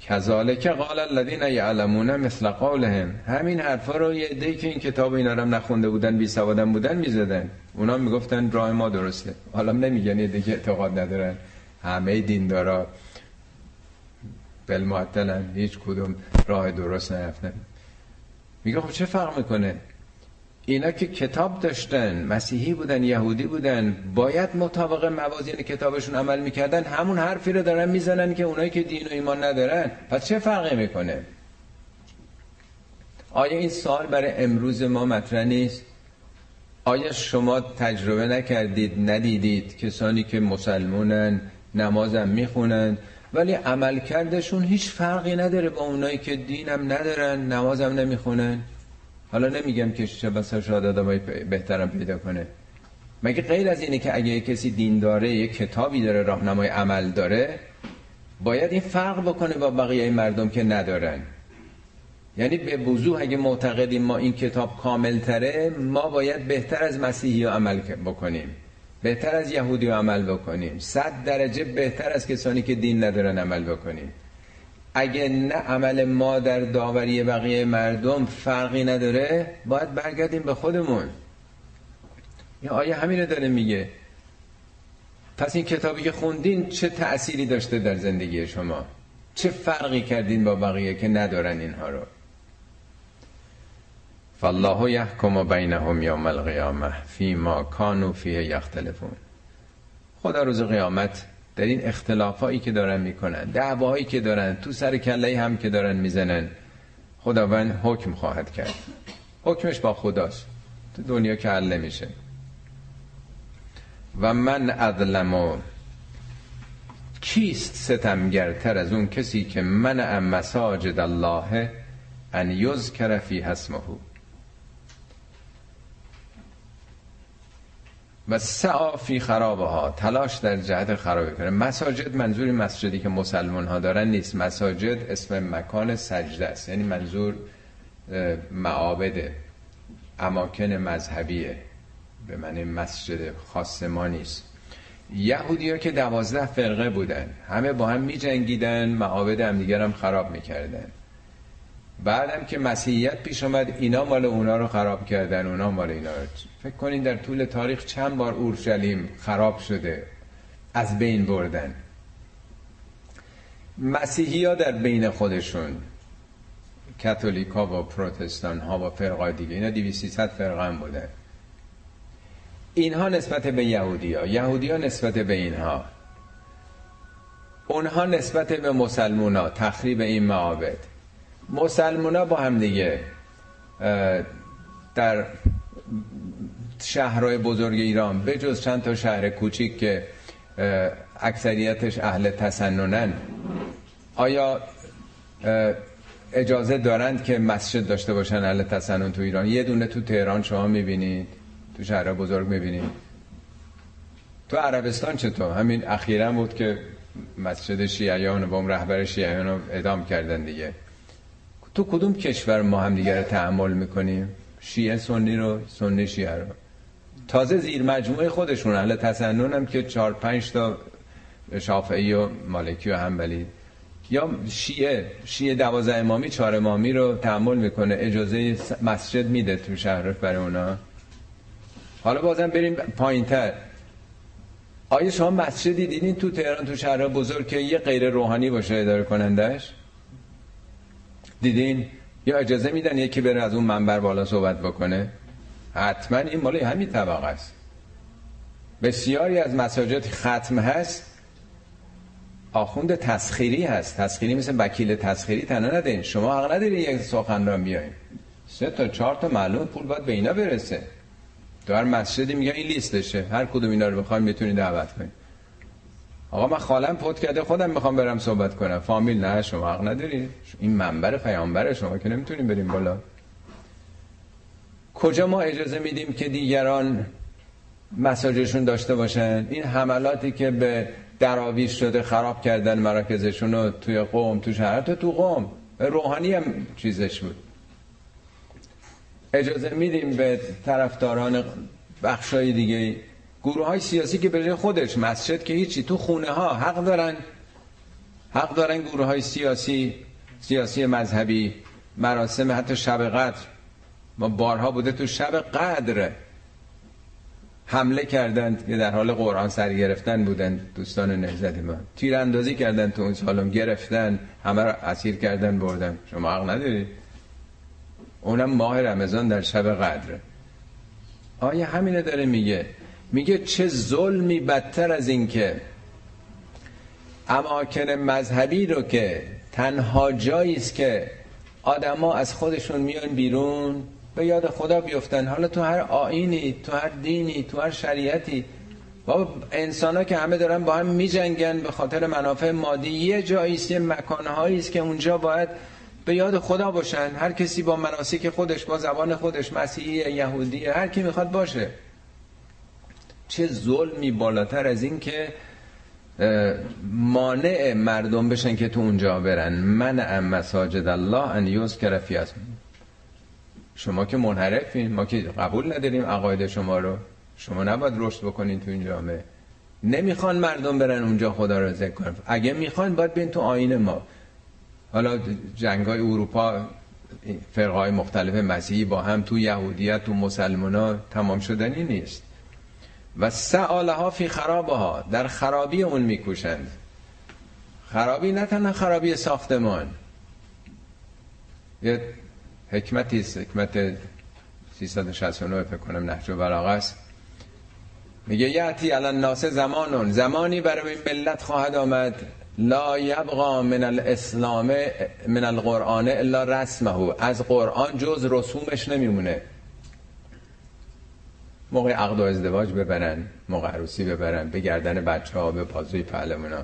S1: کذالک قال الذين يعلمون مثل قولهم. همین حرفا رو یه دی که این کتاب اینا رو نخونده بودن بی سوادن بودن می‌زدن. اونا می‌گفتن راه ما درسته. حالا نمیگن یه دیگه اعتقاد ندارن. همه دیندارا بل هیچ کدوم راه درست نرفتن میگه خب چه فرق می‌کنه؟ اینا که کتاب داشتن مسیحی بودن یهودی بودن باید مطابق موازین کتابشون عمل می‌کردن همون حرفی رو دارن می‌زنن که اونایی که دین و ایمان ندارن. پس چه فرقی می‌کنه؟ آیا این سال برای امروز ما مطرح نیست؟ آیا شما تجربه نکردید ندیدید کسانی که مسلمونن نمازم می‌خونن ولی عمل کردشون هیچ فرقی نداره با اونایی که دینم ندارن نمازم نمی‌خونن؟ حالا نمیگم که چه بسا شاید آدمای بهترم پیدا کنه. مگه غیر از اینه که اگه کسی دین داره یک کتابی داره راهنمای عمل داره باید این فرق بکنه با بقیه مردم که ندارن. یعنی به وضوح اگه معتقدیم ما این کتاب کامل تره ما باید بهتر از مسیحی عمل بکنیم. بهتر از یهودی عمل بکنیم. صد درجه بهتر از کسانی که دین ندارن عمل بکنیم. اگه نه عمل ما در داوری بقیه مردم فرقی نداره باید برگردیم به خودمون. یا آیه همینو داره میگه. پس این کتابی که خوندین چه تأثیری داشته در زندگی شما؟ چه فرقی کردین با بقیه که ندارن اینها رو؟ فالله یحکم بینهم یوم القیامه فیما کانوا فیه یختلفون. خدا روز قیامت در این اختلافایی که دارن می‌کنن دعواهایی که دارن تو سر کله هم که دارن می‌زنن خداوند حکم خواهد کرد. حکمش با خداست. تو دنیا که حل نمیشه. و من اظلمو کیست ستمگرتر از اون کسی که من مساجد الله ان یذکر فی اسمه؟ و سعا فی خرابه ها تلاش در جهت خرابه کنه. مساجد منظوری مسجدی که مسلمان ها دارن نیست. مساجد اسم مکان سجده است. یعنی منظور معابده اماکن مذهبیه به معنی مسجد خاص ما نیست. یهودی ها که دوازده فرقه بودن همه با هم می جنگیدن معابد هم دیگر هم خراب می‌کردن. بعدم که مسیحیت پیش آمد اینا مال اونا رو خراب کردن اونا مال اینا رو. فکر کنین در طول تاریخ چند بار اورشلیم خراب شده از بین بردن. مسیحی ها در بین خودشون کاتولیک و پروتستان ها و فرقای دیگه اینا 200 فرقه هم بودن. اینها نسبت به یهودی ها یهودی ها نسبت به اینها. اونها نسبت به مسلمون ها تخریب این معابد. مسلمون ها با هم دیگه در شهرهای بزرگ ایران به جز چند تا شهر کوچیک که اکثریتش اهل تسننن. آیا اجازه دارند که مسجد داشته باشن اهل تسنن تو ایران؟ یه دونه تو تهران شما می‌بینید تو شهر بزرگ می‌بینید. تو عربستان چطور؟ همین اخیرا بود که مسجد شیعیان و رهبر شیعیان رو ادام کردن دیگه. تو کدوم کشور ما هم دیگر تحمل می‌کنیم؟ شیعه سنی رو سنی شیعه رو. تازه زیر مجموعه خودشون. اهل تسنن هم که چهار پنج تا شافعی و مالکی و همبلی یا شیعه شیعه دوازه امامی چهار امامی رو تحمل می‌کنه. اجازه مسجد میده تو شهر برای اونا. حالا بازم بریم پایین تر آیا شما مسجدی دیدین تو تهران تو شهر بزرگ که یه غیر روحانی باشه اداره کنندش؟ دیدین؟ یا اجازه میدن یکی بره از اون منبر بالا صحبت بکنه؟ حتما این مال همین طبقه است. بسیاری از مساجد ختم هست. آخوند تسخیری هست. تسخیری مثل وکیل تسخیری تنها ندین. شما حق نداری یک سخنران بیاین. سه تا چهار تا معلوم پول باید به اینا برسه. هر مسجدی میگه این لیستشه. هر کدوم اینا رو بخوایم می‌تونید دعوت کنید آقا من خالم پوت کرده خودم می‌خوام برم صحبت کنم. فامیل نه شما حق نداری. این منبر پیامبر شما که نمی‌تونیم بریم بالا. کجا ما اجازه میدیم که دیگران مساجشون داشته باشن؟ این حملاتی که به دراویش شده خراب کردن مراکزشون رو توی قوم تو شهر تو تو قوم. روحانی هم چیزش بود. اجازه میدیم به طرفداران بخشای دیگه گروه های سیاسی که به خودش مسجد که هیچی تو خونه ها حق دارن حق دارن گروه های سیاسی سیاسی مذهبی مراسم حتی شب قدر. ما بارها بوده تو شب قدر حمله کردند که در حال قرآن سر گرفتن بودن دوستان نهزت ما. تیر اندازی کردن تو اون سالم گرفتن همه را اسیر کردن بردن. شما حق ندارید اونم ماه رمضان در شب قدره آیا همینه داره میگه؟ میگه چه ظلمی بدتر از این که اماکن مذهبی رو که تنها جایی است که آدما از خودشون میان بیرون به یاد خدا بیفتن. حالا تو هر آینی تو هر دینی تو هر شریعتی و انسان ها که همه دارن با هم میجنگن به خاطر منافع مادی. یه جایی است یه مکانهایی است که اونجا باید به یاد خدا باشن. هر کسی با مناسک خودش با زبان خودش مسیحی یهودی هر کی می‌خواد باشه. چه ظلمی بالاتر از این که مانع مردم بشن که تو اونجا برن. من مساجد الله ان یذکر فی اسم. شما که منحرفین ما که قبول نداریم عقاید شما رو. شما نباید رشد بکنین تو این جامعه نمی‌خوان مردم برن اونجا خدا رو ذکر کنن. اگه می‌خوان باید بین تو آین ما. حالا جنگ های اروپا فرقای مختلف مسیحی با هم تو یهودیت تو مسلمان ها تمام شدنی نیست. و سعاله فی خرابها در خرابی اون میکوشند. خرابی نه تنها خرابی ساختمان. یه حکمتی است حکمت 369 فکر کنم نهج و بلاغه است. میگه یعتی الان ناس زمانون. زمانی برای ملت خواهد آمد. لا یبقا من الاسلام من القرآن الا رسمه. از قرآن جز رسومش نمیمونه. موقع عقد و ازدواج ببرن موقع عروسی ببرن به گردن بچه ها به پازوی پهلمونا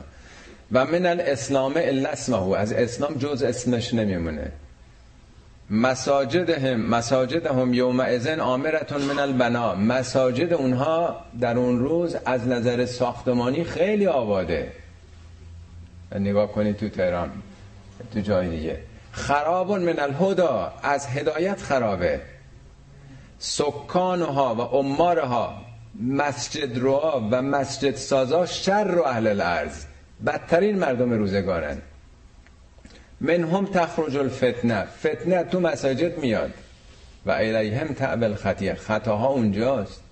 S1: و من الاسلام الا اسمه از اسلام جز اسمش نمیمونه. مساجد هم مساجد هم یوم ازن آمرتون من البنا. مساجد اونها در اون روز از نظر ساختمانی خیلی آباده. نگاه کنید تو تهران تو جای دیگه. خراب من الهدا از هدایت خرابه. سکانها و امارها مسجد روها و مسجد سازا شر و اهل الارض. بدترین مردم روزگارن. من هم تخرج الفتنه. فتنه تو مساجد میاد. و الیهم تعبل خطیه خطاها اونجاست.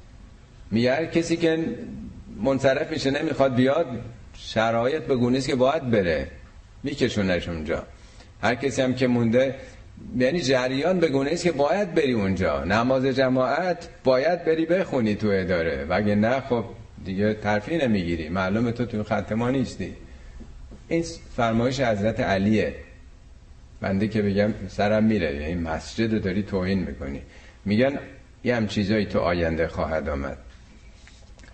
S1: میگه کسی که منصرف میشه نمی‌خواد بیاد شرایط به که باید بره. میکشونش اونجا. هر کسی هم که مونده یعنی جریان به گونه که باید بری اونجا. نماز جماعت باید بری بخونی تو اداره. وگه نه خب دیگه ترفی نمی‌گیری. معلومه تو تو خط ما نیستی. این فرمایش حضرت علیه. بنده که بگم سرم میره. یعنی مسجد رو داری توهین می‌کنی. میگن یه هم چیزایی تو آینده خواهد آمد.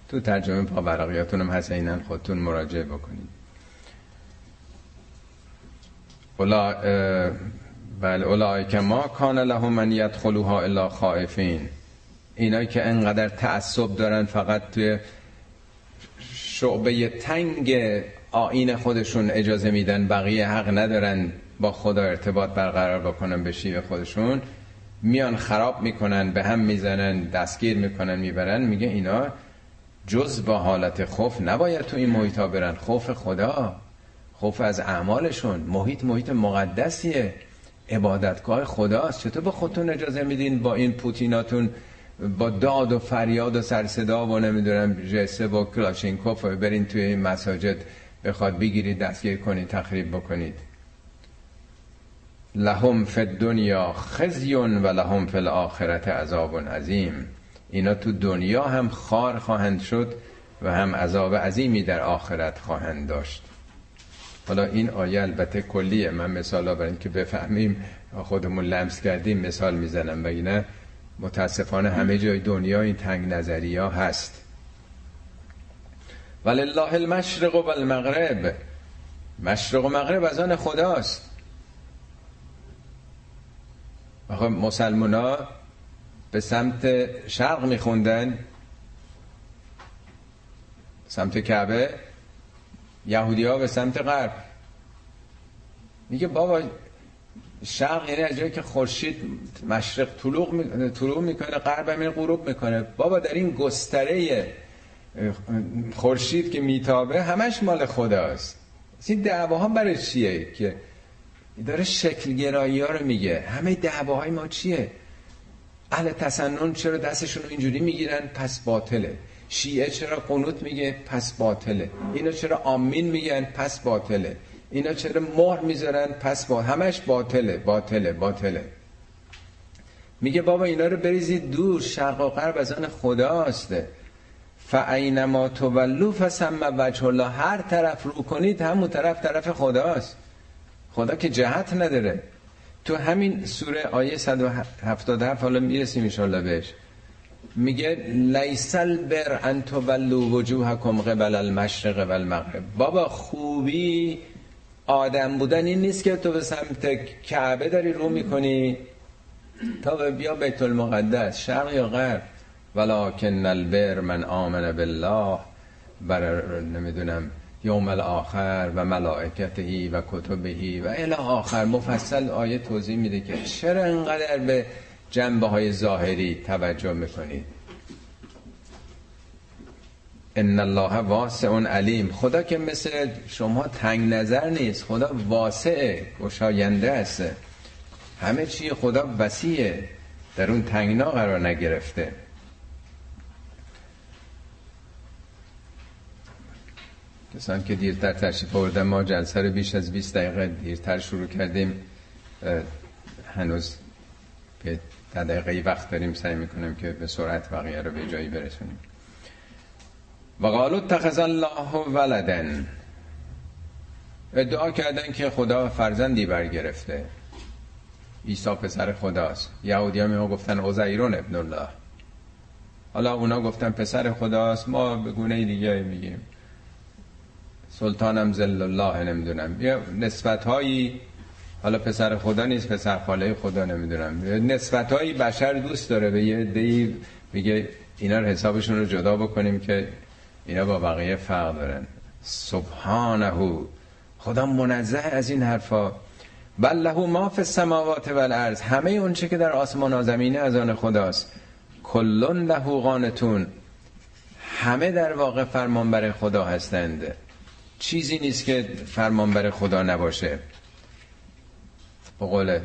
S1: تو ترجمه پاورقیاتون هم هست. اینن خودتون مراجعه بکنید. اولا بل اولای که ما کان لهم من یدخلوها الا خائفین. اینا که انقدر تعصب دارن فقط توی شعبه تنگ آین خودشون اجازه میدن بقیه حق ندارن با خدا ارتباط برقرار بکنن به شیوه خودشون. میان خراب می‌کنن به هم می‌زنن دستگیر می‌کنن می‌برن. میگه اینا جز با حالت خوف نباید تو این محیط برن. خوف خدا خوف از اعمالشون. محیط محیط مقدسیه. عبادتگاه خداست. چطور به خودتون اجازه میدین با این پوتیناتون با داد و فریاد و سرصدا و نمی‌دونم جسه و کلاشینکوف و برین توی این مساجد بخواد بگیرید دستگیر کنید تخریب بکنید. لهم فی الدنیا خزیون و لهم فی الاخرت عذاب عظیم. اینا تو دنیا هم خار خواهند شد و هم عذاب عظیمی در آخرت خواهند داشت. حالا این آیه البته کلیه. من مثالا برای که بفهمیم خودمون لمس کردیم مثال می‌زنم نه متاسفانه همه جای دنیا این تنگ نظری ها هست. ولله المشرق و المغرب مشرق و مغرب از آن خداست. آخه مسلمان به سمت شرق میخوندن. سمت کعبه. یهودی ها به سمت غرب. میگه بابا شرق یعنی از جایی که خورشید مشرق طلوع طلوع می‌کنه غرب هم غروب می‌کنه. بابا در این گستره خورشید که میتابه همش مال خداست. این دعواها برای چیه که؟ داره شکل گرایی ها رو میگه. همه دعواهای ما چیه؟ اهل تسنن چرا دستشون رو اینجوری می‌گیرن؟ پس باطله. شیعه چرا قنوت میگه پس باطله؟ اینا چرا آمین میگن پس باطله؟ اینا چرا مهر می‌ذارن پس با همش باطله باطله باطله. میگه بابا اینا رو بریزید دور شرق و غرب از آن خداست. فعینما تولو فسم وجه الله هر طرف رو کنید همون طرف طرف خداست. خدا که جهت نداره. تو همین سوره آیه 177 حالا می‌رسیم ان بهش. میگه لیسل بر ان تولو وجوهکم قبل المشرق و المغرب بابا خوبی آدم بودن این نیست که تو به سمت کعبه داری رو می‌کنی. تا بیا بیت المقدس شرق یا غرب. ولکن البر من آمن بالله. برای نمی‌دونم یوم الاخر و ملائکته و کتبهی و الی آخر. مفصل آیه توضیح میده که چرا انقدر به جنبه های ظاهری توجه می‌کنید. ان الله واسع علیم. خدا که مثل شما تنگ نظر نیست. خدا واسع گشاینده است. همه چی خدا وسیعه. در اون تنگنا قرار نگرفته. کسان که دیرتر تشریف آوردن ما جلسه رو بیش از 20 دقیقه دیرتر شروع کردیم. هنوز به دقیقه وقت داریم سعی می‌کنیم که به سرعت بقیه رو به جایی برسونیم. و قالو اتخذ الله ولدن ادعا کردن که خدا فرزندی برگرفته. عیسی پسر خداست. یهودی ها گفتن عزیرون ابن الله. حالا اونا گفتن پسر خداست ما به گونه دیگه میگیم. سلطانم زل الله نمی‌دونم. یه نسبت هایی حالا پسر خدا نیست پسر خاله خدا نمی‌دونم. نسبت هایی بشر دوست داره. به یه دی میگه اینا رو حسابشون رو جدا بکنیم که اینا با بقیه فرق دارن. سبحانه. خدا منزه از این حرفا. بل له ما فی السماوات والارض همه اون چه که در آسمان و زمینه از آن خداست. کلون له قانتون. همه در واقع فرمان بر خدا هستند. چیزی نیست که فرمان بر خدا نباشه. به قول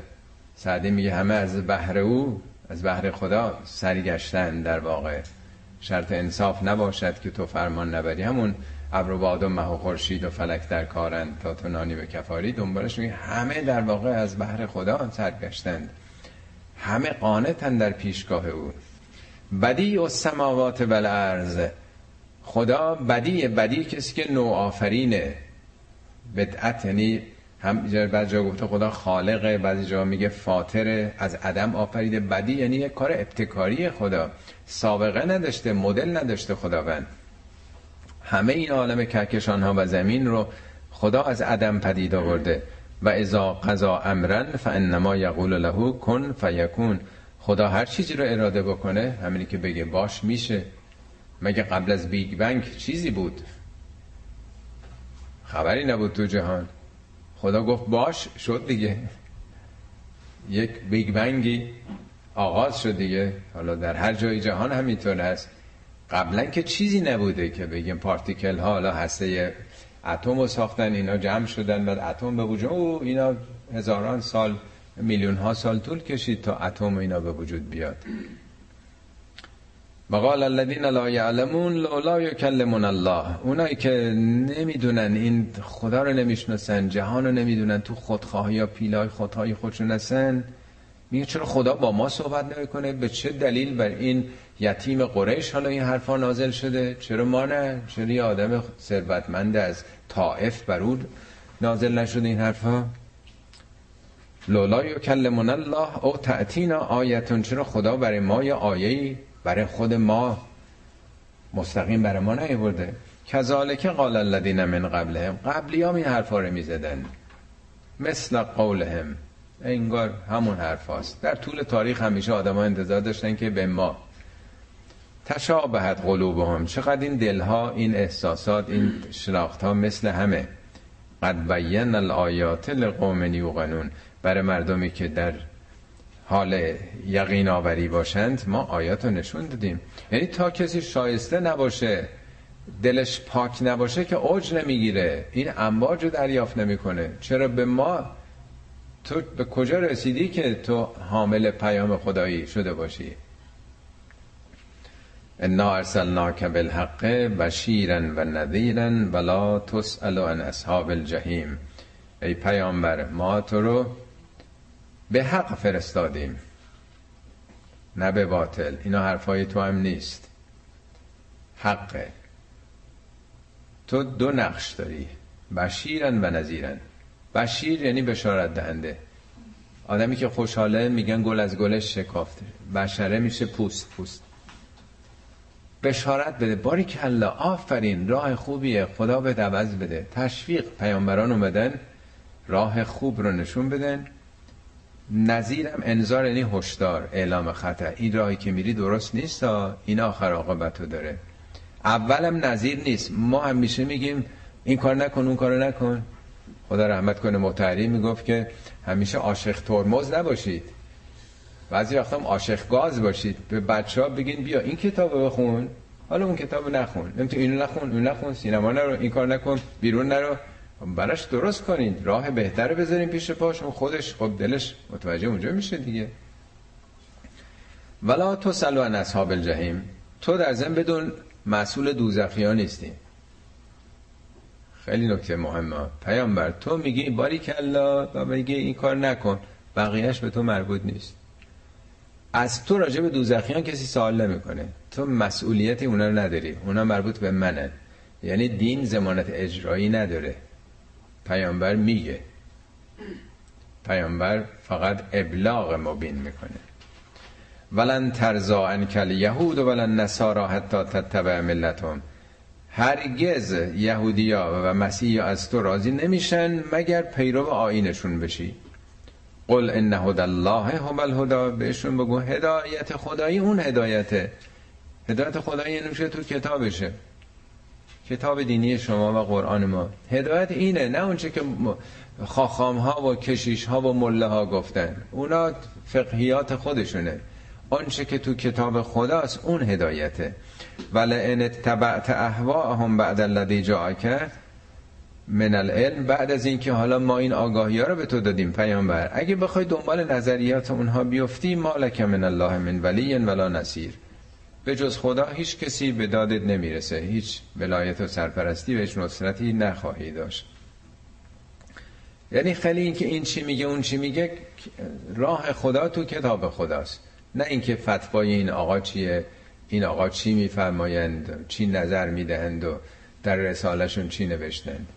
S1: سعدی میگه همه از بحر او از بحر خدا سرگشتن در واقع. شرط انصاف نباشد که تو فرمان نبری. همون ابر و باد و مه و خورشید و فلک در کارند تا تو نانی به کفاری. دنبالش میگه همه در واقع از بحر خدا سرگشتند. همه قانتن در پیشگاه او. بدی و سماوات و خدا بدی بدی کسی که نو آفرینه بدعت یعنی هم بعضی جا گفته خدا خالقه بعضی جا میگه فاطره از عدم آفریده بدی یعنی یک کار ابتکاری خدا. سابقه نداشته مدل نداشته خداوند. همه این عالم کهکشان ها و زمین رو خدا از عدم پدید آورده. و اذا قضا امرن فانما یقول له کن فیکون. خدا هر چیزی رو اراده بکنه همینی که بگه باش میشه. مگه قبل از Big Bang چیزی بود؟ خبری نبود تو جهان. خدا گفت باش شد دیگه. یک Big Bang ی آغاز شد دیگه. حالا در هر جای جهان همینطور هست. قبلا که چیزی نبوده که بگیم particle ها حالا هسته اتم رو ساختن اینا جمع شدن بعد اتم به وجود او اینا هزاران سال میلیون ها سال طول کشید تا اتم اینا به وجود بیاد. وقال الذين لا يعلمون لولا يكلمون الله. اونایی که نمی‌دونن این خدا رو نمی‌شناسن جهان رو نمی‌دونن تو خودخواهی یا پیلای خودهای خودشون هستن میگه چرا خدا با ما صحبت نمی‌کنه؟ به چه دلیل بر این یتیم قریش حالا این حرفا نازل شده؟ چرا ما نه؟ چرا یه آدم ثروتمند از طائف بر او نازل نشده این حرفا؟ لولا یکلمون الله او تعتینا آیتون. چرا خدا برای ما یه آیه‌ای برای خود ما مستقیم برای ما نیورده. کذالک قال الذین من قبلهم. قبلی هم این حرفا رو می‌زدن. مثل قولهم. انگار همون حرف هست. در طول تاریخ همیشه آدم ها انتظار داشتن که به ما تشابهت قلوبهم. چقدر این دلها این احساسات این شناخت ها مثل همه. قد بین الآیات لقوم یوقنون. برای مردمی که در حال یقین آوری باشند ما آیات رو نشون دادیم. یعنی تا کسی شایسته نباشه دلش پاک نباشه که اوج نمی‌گیره این امواج رو دریافت نمی‌کنه. چرا به ما تو به کجا رسیدی که تو حامل پیام خدایی شده باشی؟ انا ارسلناک بالحق بشیرا و نذیرا ولا تسأل عن اصحاب الجحیم. ای پیامبر ما تو رو به حق فرستادیم. نه به باطل. اینا حرفای تو هم نیست. حقه. تو دو نقش داری. بشیرن و نظیرن بشیر یعنی بشارت دهنده. آدمی که خوشحاله میگن گل از گلش شکافته بشره میشه پوست پوست. بشارت بده. باری کلا آفرین. راه خوبیه. خدا به عوض بده. تشویق. پیامبران اومدن. راه خوب رو نشون بدن. نظیرم انذار یعنی هشدار اعلام خطر. این راهی که میری درست نیست تا این آخر عاقبت داره. اولم نظیر نیست. ما همیشه میگیم این کار نکن اون کارو نکن. خدا رحمت کنه متحری می‌گفت که همیشه عاشق ترمز نباشید. بعضی وقتا هم عاشق گاز باشید. به بچه ها بگین بیا این کتاب بخون. حالا اون کتاب نخون. نمیتون اینو نخون اون نخون سینما نرو این کار نکن بیرون نرو. براش درست کنین. راه بهتره بذارین پیش پاش اون خودش خب دلش متوجه اونجا میشه دیگه. ولا تو سلو ان اصحاب الجحیم. تو در زن بدون مسئول دوزخیان نیستی. خیلی نکته مهمه. پیامبر تو میگی باری کلا و میگی این کار نکن. بقیهش به تو مربوط نیست. از تو راجع به دوزخیان کسی سوال نمی‌کنه. تو مسئولیت اونا رو نداری. اونا مربوط به منن. یعنی دین زمانت اجرایی نداره. پیامبر میگه. پیامبر فقط ابلاغ مبین می‌کنه. ولن ترزا انکل یهود و ولن نصارا حتی تتبع ملتهم. هرگز یهودیا و مسیحی از تو راضی نمیشن مگر پیرو آینشون بشی. قل ان هدى الله هم الهدى بهشون بگو هدایت خدایی اون هدایته. هدایت خدایی نمیشه تو کتابشه. کتاب دینی شما و قرآن ما. هدایت اینه نه اونچه که خاخام ها و کشیش ها و مله ها گفتن. اونا فقهیات خودشونه. آنچه که تو کتاب خداست اون هدایته. ولئن اتبعت اهواهم بعد الذی جاءک من العلم. بعد از اینکه حالا ما این آگاهی ها رو به تو دادیم پیامبر. اگه بخوای دنبال نظریات اونها بیفتی مالک من الله من ولی ولا نصیر. به جز خدا هیچ کسی به دادت نمی‌رسه. هیچ ولایت و سرپرستی و هیچ نصرتی نخواهی داشت. یعنی خیلی اینکه این چی میگه اون چی میگه راه خدا تو کتاب خداست. نه اینکه فتوای این آقا چیه این آقا چی میفرمایند چی نظر می‌دهند و در رسالشون چی نوشتند.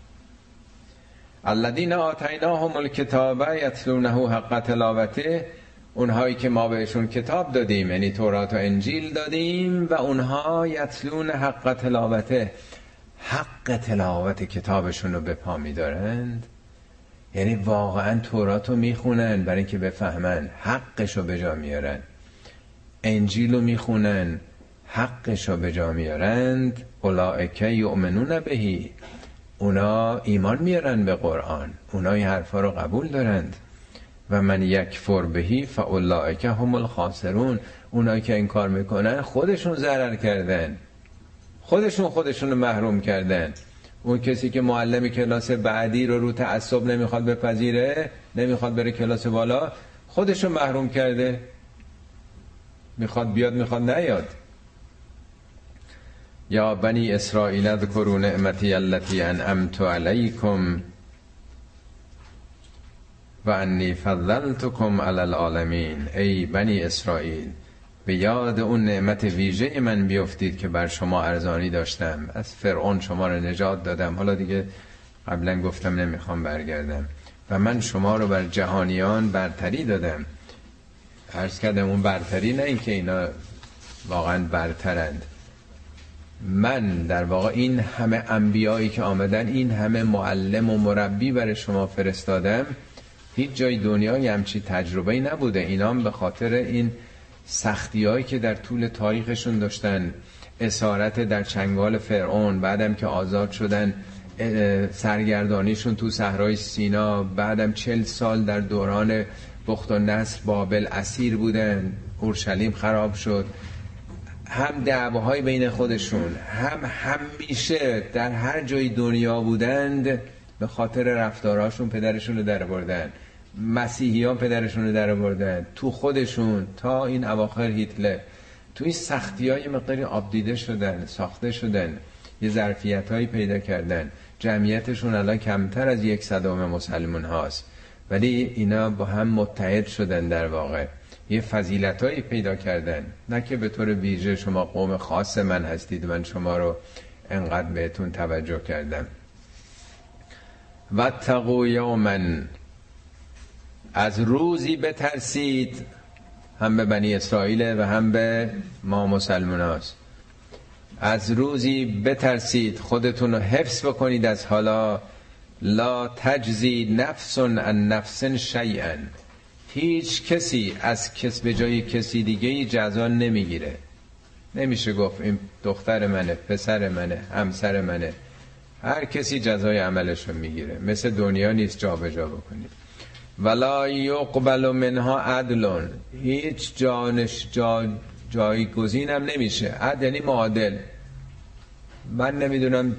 S1: الذین آتیناهم الکتاب یتلونه حق تلاوته اونهایی که ما بهشون کتاب دادیم یعنی تورات و انجیل دادیم و اونها یتلون حق تلاوته. حق تلاوت کتابشون رو به پا میدارند. یعنی واقعا تورات رو می‌خونن برای اینکه بفهمن حقش رو به جا میارن. انجیل رو می‌خونن حقش رو به جا میارند. اولائکه یؤمنون بهی. اونا ایمان میارن به قرآن. اونا این حرفا رو قبول دارند. و من یک فر بهی فاولائک هم الخاسرون. اونایی که این کار می‌کنن خودشون ضرر کردن. خودشون خودشون رو محروم کردن. اون کسی که معلم کلاس بعدی رو رو تعصب نمی‌خواد بپذیره نمی‌خواد بره کلاس بالا خودشون محروم کرده. می‌خواد بیاد می‌خواد نیاد. یا بنی اسرائیل اذکروا نعمتی التي انعمت علیکم. و انی فضلتکم علی العالمین ای بنی اسرائیل به یاد اون نعمت ویژه من بیفتید که بر شما ارزانی داشتم. از فرعون شما رو نجات دادم. حالا دیگه قبلا گفتم نمی‌خوام برگردم. و من شما رو بر جهانیان برتری دادم. عرض کردم اون برتری نه اینکه اینا واقعا برترند. من در واقع این همه انبیایی که آمدن این همه معلم و مربی برای شما فرستادم. هیچ جای دنیا همچی تجربه نبوده. اینا به خاطر این سختی هایی که در طول تاریخشون داشتن. اسارت در چنگال فرعون بعدم که آزاد شدن سرگردانیشون تو صحرای سینا بعدم چل سال در دوران بخت و نصر بابل اسیر بودن اورشلیم خراب شد. هم دعواهای بین خودشون هم همیشه در هر جای دنیا بودند به خاطر رفتارهاشون پدرشون رو در بردن مسیحیان پدرشون رو در بردن تو خودشون تا این اواخر هیتلر. تو این سختی های مقداری آبدیده شدن ساخته شدن. یه ظرفیت هایی پیدا کردن. جمعیتشون الان کمتر از یک صدام مسلمان هاست. ولی اینا با هم متحد شدن در واقع. یه فضیلت هایی پیدا کردن. نه که به طور ویژه شما قوم خاص من هستید من شما رو انقدر بهتون توجه کردم. و تقو یومن از روزی بترسید هم به بنی اسرائیل و هم به ما مسلمان هاست. از روزی بترسید خودتون رو حفظ بکنید از حالا. لا تجزی نفس ان نفس شیئا. هیچ کسی از کس به جای کسی دیگه ای جزا نمی‌گیره. نمیشه گفت این دختر منه پسر منه همسر منه.
S2: هر کسی جزای عملش رو می‌گیره. مثل دنیا نیست جابجا بکنید. ولا یقبل منها عدلون هیچ جانش جا جایگزین هم نمیشه. عدل یعنی معادل. من نمی‌دونم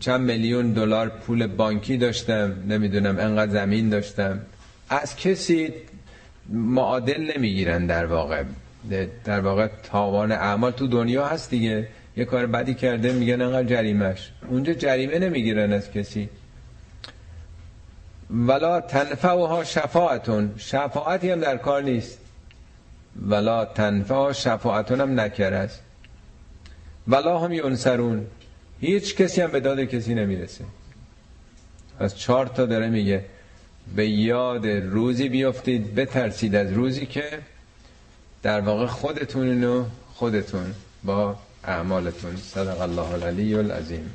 S2: چند میلیون دلار پول بانکی داشتم نمی‌دونم انقدر زمین داشتم. از کسی معادل نمی‌گیرن در واقع. در واقع تاوان اعمال تو دنیا هست دیگه. یه کار بدی کرده میگن انقدر جریمش اونجا جریمه نمی‌گیرن از کسی. ولا تنفعها شفاعتون. شفاعتی هم در کار نیست. ولا تنفع شفاعتون هم نکر است ولا هم ینصرون. هیچ کسی هم به داد کسی نمی‌رسه. از چهار تا داره میگه به یاد روزی بیافتید بترسید از روزی که در واقع خودتون خودتون با اعمالتون. صدق الله العلی العظیم.